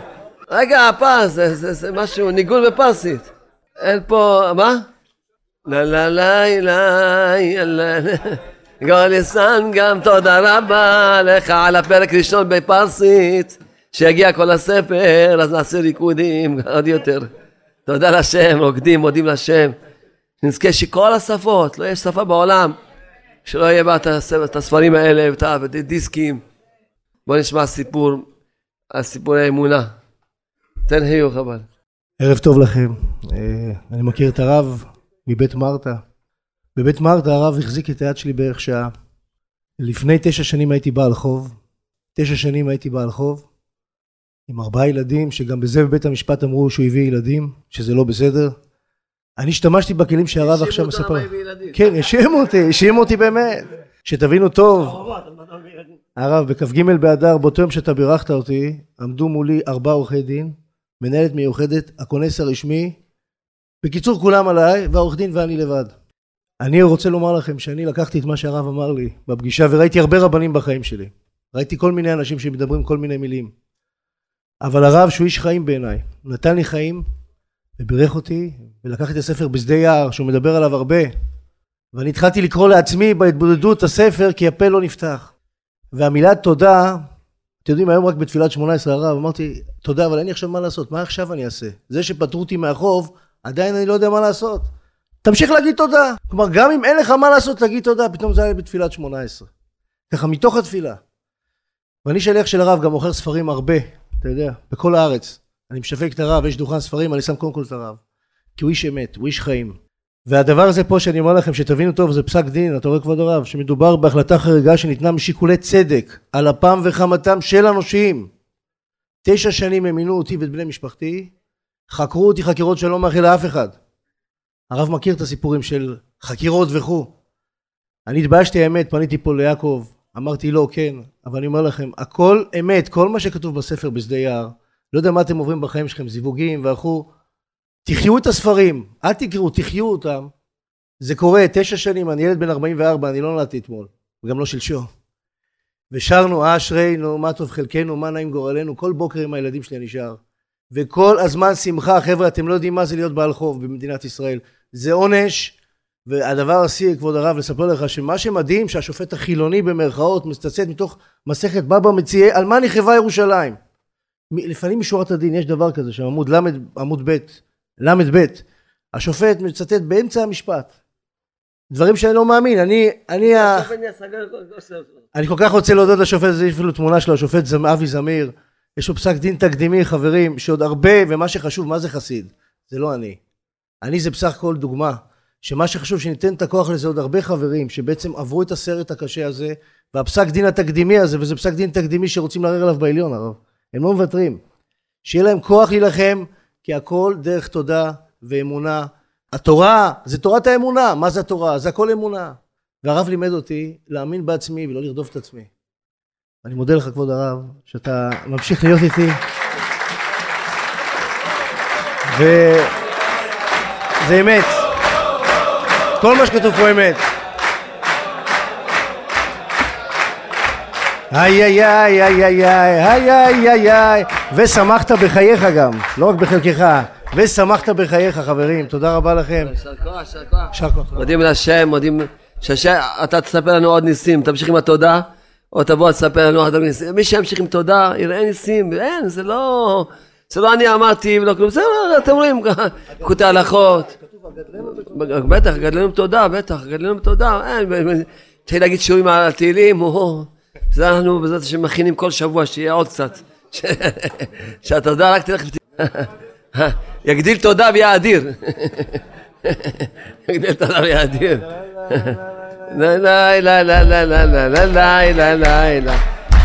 [SPEAKER 1] רגע, הפרס, זה משהו, ניגון בפרסית. אין פה, מה? לה לה לה לה לה גוליסן גם תודה רבה לך על הפרק ראשון בפרסית שיגיע כל הספר אז נעשה ריקודים עוד יותר תודה לשם רוקדים מודים לשם נזכה שכל השפות, לא יש שפה בעולם שלא יהיה בה את הספרים האלה ואת הדיסקים. בוא נשמע סיפור, הסיפור האמונה. תן חיוך אבל.
[SPEAKER 2] ערב טוב לכם. אה, אני מכיר את הרב מבית מרתה. בבית מרתה הרב החזיק את היד שלי בערך שעה. לפני תשע שנים הייתי בעל חוב. תשע שנים הייתי בעל חוב. עם ארבעה ילדים, שגם בזה בבית המשפט אמרו שהוא הביא ילדים, שזה לא בסדר. אני השתמשתי בכלים שהרב עכשיו מספר. כן, האשימו אותי, האשימו אותי באמת. שתבינו טוב. הרב, בכ"ג באדר, באותו יום שאתה בירכת אותי, עמדו מולי ארבעה עורכי דין, מנהלת מיוחדת, הכונס הרשמי, בקיצור כולם עליי, והעורך דין ואני לבד. אני רוצה לומר לכם שאני לקחתי את מה שהרב אמר לי בפגישה, וראיתי הרבה רבנים בחיים שלי. ראיתי כל מיני אנשים שמדברים כל מיני מילים. אבל הרב שהוא איש חיים בעיניי, נתן לי חיים, ובירך אותי, ולקח את הספר בשדה יער, שהוא מדבר עליו הרבה. ואני התחלתי לקרוא לעצמי בהתבודדות הספר, כי הפה לא נפתח. והמילה תודה, אתם יודעים, היום רק בתפילת שמונה עשרה הרב, אמרתי, תודה, אבל אין לי עכשיו מה לעשות, מה עכשיו אני אעשה? זה שפטרו אותי מהחוב, עדיין אני לא יודע מה לעשות. תמשיך להגיד תודה. כלומר, גם אם אין לך מה לעשות, תגיד תודה, פתאום זה היה בתפילת שמונה עשרה. ככה, מתוך התפילה. ואני שליח של הרב, גם מוכר ספרים הרבה, אתה יודע, בכל הארץ. אני משווק את הרב, יש דוכן ספרים, אני שם קודם כל את הרב. כי הוא איש אמת, הוא איש חיים. והדבר הזה פה שאני אומר לכם, שתבינו טוב, זה פסק דין, אתה רואה כבוד הרב, שמדובר בהחלטה חריגה שניתנה משיקולי צדק, על אפם וחמתם של הנושים. תשע שנים הם מינו אותי ואת בני משפחתי, חקרו אותי חקירות שלא מאחל לאף אחד. הרב מכיר את הסיפורים של חקירות וכו'. אני התביישתי האמת, פניתי פה ליעקב, אמרתי לו כן, אבל אני אומר לכם, הכל אמת, כל מה שכתוב בספר בשדה יער, לא יודע מה אתם עוברים בחיים שלכם, זיווגים וכו', תחיו את הספרים, אל תקראו, תחיו אותם. זה קורה, תשע שנים, אני ילד בן 44, אני לא נולדתי אתמול, וגם לא שלשום. ושרנו אשרינו, מה טוב חלקנו, מה נעים גורלנו, כל בוקר עם הילדים שלי אני שר. וכל הזמן שמחה, חבר'ה, אתם לא יודעים מה זה להיות בעל חוב במדינת ישראל. זה עונש, והדבר השיא, כבוד הרב, לספר לך שמה שמדהים שהשופט החילוני במרכאות מצטט מתוך מסכת בבא מציעי על מה נכתבה ירושלים. לפנים משורת הדין יש דבר כזה שם עמוד ל' עמוד ב' ל"ב השופט מצטט באמצע המשפט דברים שאני לא מאמין אני אני ה... אני כל כך רוצה להודות לשופט זה אפילו תמונה שלו השופט אבי זמיר יש לו פסק דין תקדימי חברים שעוד הרבה ומה שחשוב מה זה חסיד? זה לא אני. אני זה בסך הכל דוגמה שמה שחשוב שניתן את הכוח לזה עוד הרבה חברים שבעצם עברו את הסרט הקשה הזה והפסק דין התקדימי הזה וזה פסק דין תקדימי שרוצים לערער עליו בעליון הרב. הם לא מוותרים. שיהיה להם כוח להילחם כי הכל דרך תודה ואמונה. התורה זה תורת האמונה. מה זה התורה? זה הכל אמונה. והרב לימד אותי להאמין בעצמי ולא לרדוף את עצמי אני מודה לך כבוד הרב שאתה ממשיך להיות איתי. וזה אמת. כל מה שכתוב פה אמת. איי איי איי איי איי איי איי איי איי ושמחת בחייך גם, לא רק בחלקך, ושמחת בחייך חברים, תודה רבה לכם.
[SPEAKER 1] יישר כוח, יישר כוח. מודים להשם, מודים, שהשם, אתה תספר לנו עוד ניסים, תמשיך עם התודה, או תבוא תספר לנו עוד ניסים. מי שימשיך עם תודה, יראה ניסים, אין, זה לא, זה לא אני אמרתי ולא כלום, זה, אתם רואים, קוטעי הלכות. בטח, גדלנו בתודה, בטח, גדלנו בתודה. תתחיל להגיד שיעורים על התהילים, זה אנחנו בעזרת השם מכינים כל שבוע, שיהיה עוד קצת. שהתודה רק תלך יגדיל תודה ויהיה אדיר. יגדיל תודה ויהיה אדיר. לה לה לה לה לה לה לה לה לה לה לה לה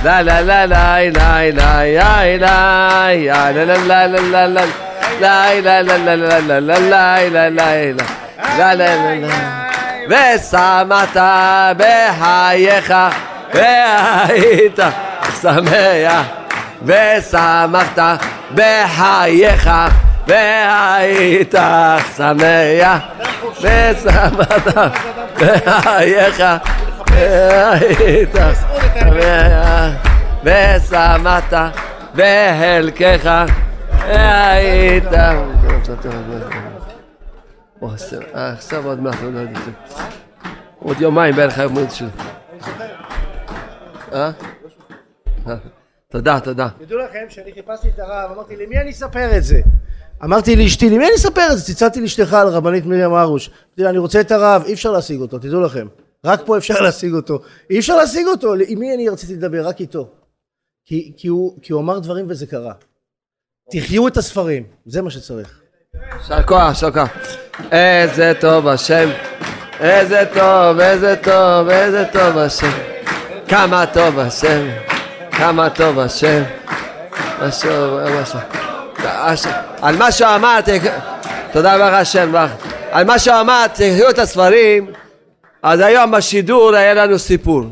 [SPEAKER 1] لا لا لا لا لا لا يا لا يا لا لا لا لا لا لا لا لا لا لا لا لا لا لا لا لا لا لا لا ושמת בחייך והיית שמח ושמחת בחייך והיית שמח ושמחת בחייך והיית ושמת בחלקך והיית עכשיו עוד מעט, עוד יומיים בערך היום מועד שלי. תודה, תודה.
[SPEAKER 2] תדעו לכם שאני חיפשתי את הרב, אמרתי למי אני אספר את זה? אמרתי לאשתי, למי אני אספר את זה? צלצלתי לאשתך על רבנית מרים הרוש. אמרתי לה, אני רוצה את הרב, אי אפשר להשיג אותו, תדעו לכם. רק פה אפשר להשיג אותו. אי אפשר להשיג אותו, עם מי אני רציתי לדבר? רק איתו. כי, כי, הוא, כי הוא אמר דברים וזה קרה. תחיו את הספרים, זה מה שצריך.
[SPEAKER 1] יישר כוח, יישר כוח. איזה טוב השם, איזה טוב, איזה טוב, איזה טוב השם. כמה טוב השם, כמה טוב השם. משהו, משהו. על מה שאמרת, תודה רבה השם, על מה שאמרת, תחיו את הספרים. אז היום בשידור היה לנו סיפור.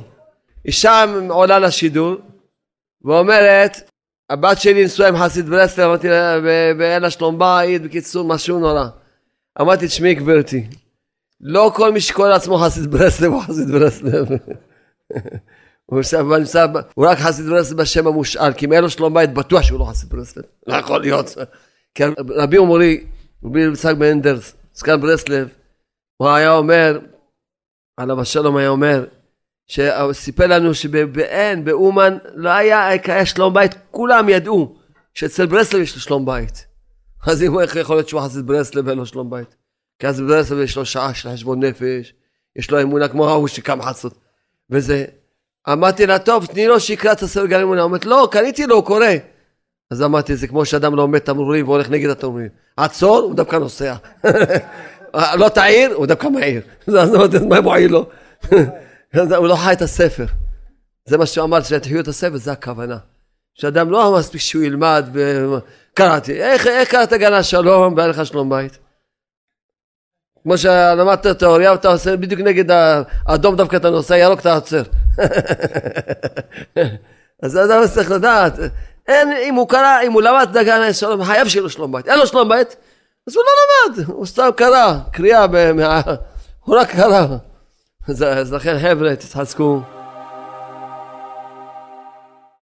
[SPEAKER 1] אישה עולה לשידור ואומרת, הבת שלי נשואה עם חסיד ברסלב, אמרתי לה, ואין לה שלום בית, בקיצור, משהו נורא. אמרתי, תשמעי גברתי, לא כל מי שקורא לעצמו חסיד ברסלב הוא חסיד ברסלב. הוא רק חסיד ברסלב בשם המושאל, כי אם אין לו שלום בית, בטוח שהוא לא חסיד ברסלב. לא יכול להיות. כי רבי אומרי, רבי יצחק בן אנדרס, זקן ברסלב, הוא היה אומר, עליו השלום היה אומר, שסיפר לנו שבאין, באומן, לא היה, היה שלום בית, כולם ידעו שאצל ברסלב יש לו שלום בית. אז אם איך יכול להיות שהוא חסיד ברסלב ואין לו שלום בית? כי אז ברסלב יש לו שעה של חשבון נפש, יש לו אמונה כמו ההוא שקם חצות. וזה, אמרתי לה, טוב, תני לו שיקרא את הספר גרעין אמונה. אומרת, לא, קניתי לו, הוא קורא. אז אמרתי, זה כמו שאדם לומד תמרורים והולך נגד התמרורים. עצור, הוא דווקא נוסע. לא תעיר, הוא דווקא מעיר. אז אמרתי, מה מועיל לו? הוא לא חי את הספר. זה מה שהוא אמר, שתחיו את הספר, זה הכוונה. שאדם לא מספיק שהוא ילמד, קראתי, איך, קראת גן השלום והיה לך שלום בית? כמו שלמדת תיאוריה ואתה עושה בדיוק נגד האדום דווקא אתה נוסע, ירוק אתה עוצר. אז האדם צריך לדעת, אין, אם הוא קרא, אם הוא למד דגן השלום, חייב שיהיה לו שלום בית. אין לו שלום בית, אז הוא לא למד, הוא סתם קרא, קריאה, הוא רק קרא. אז לכן חבר'ה, תתחזקו.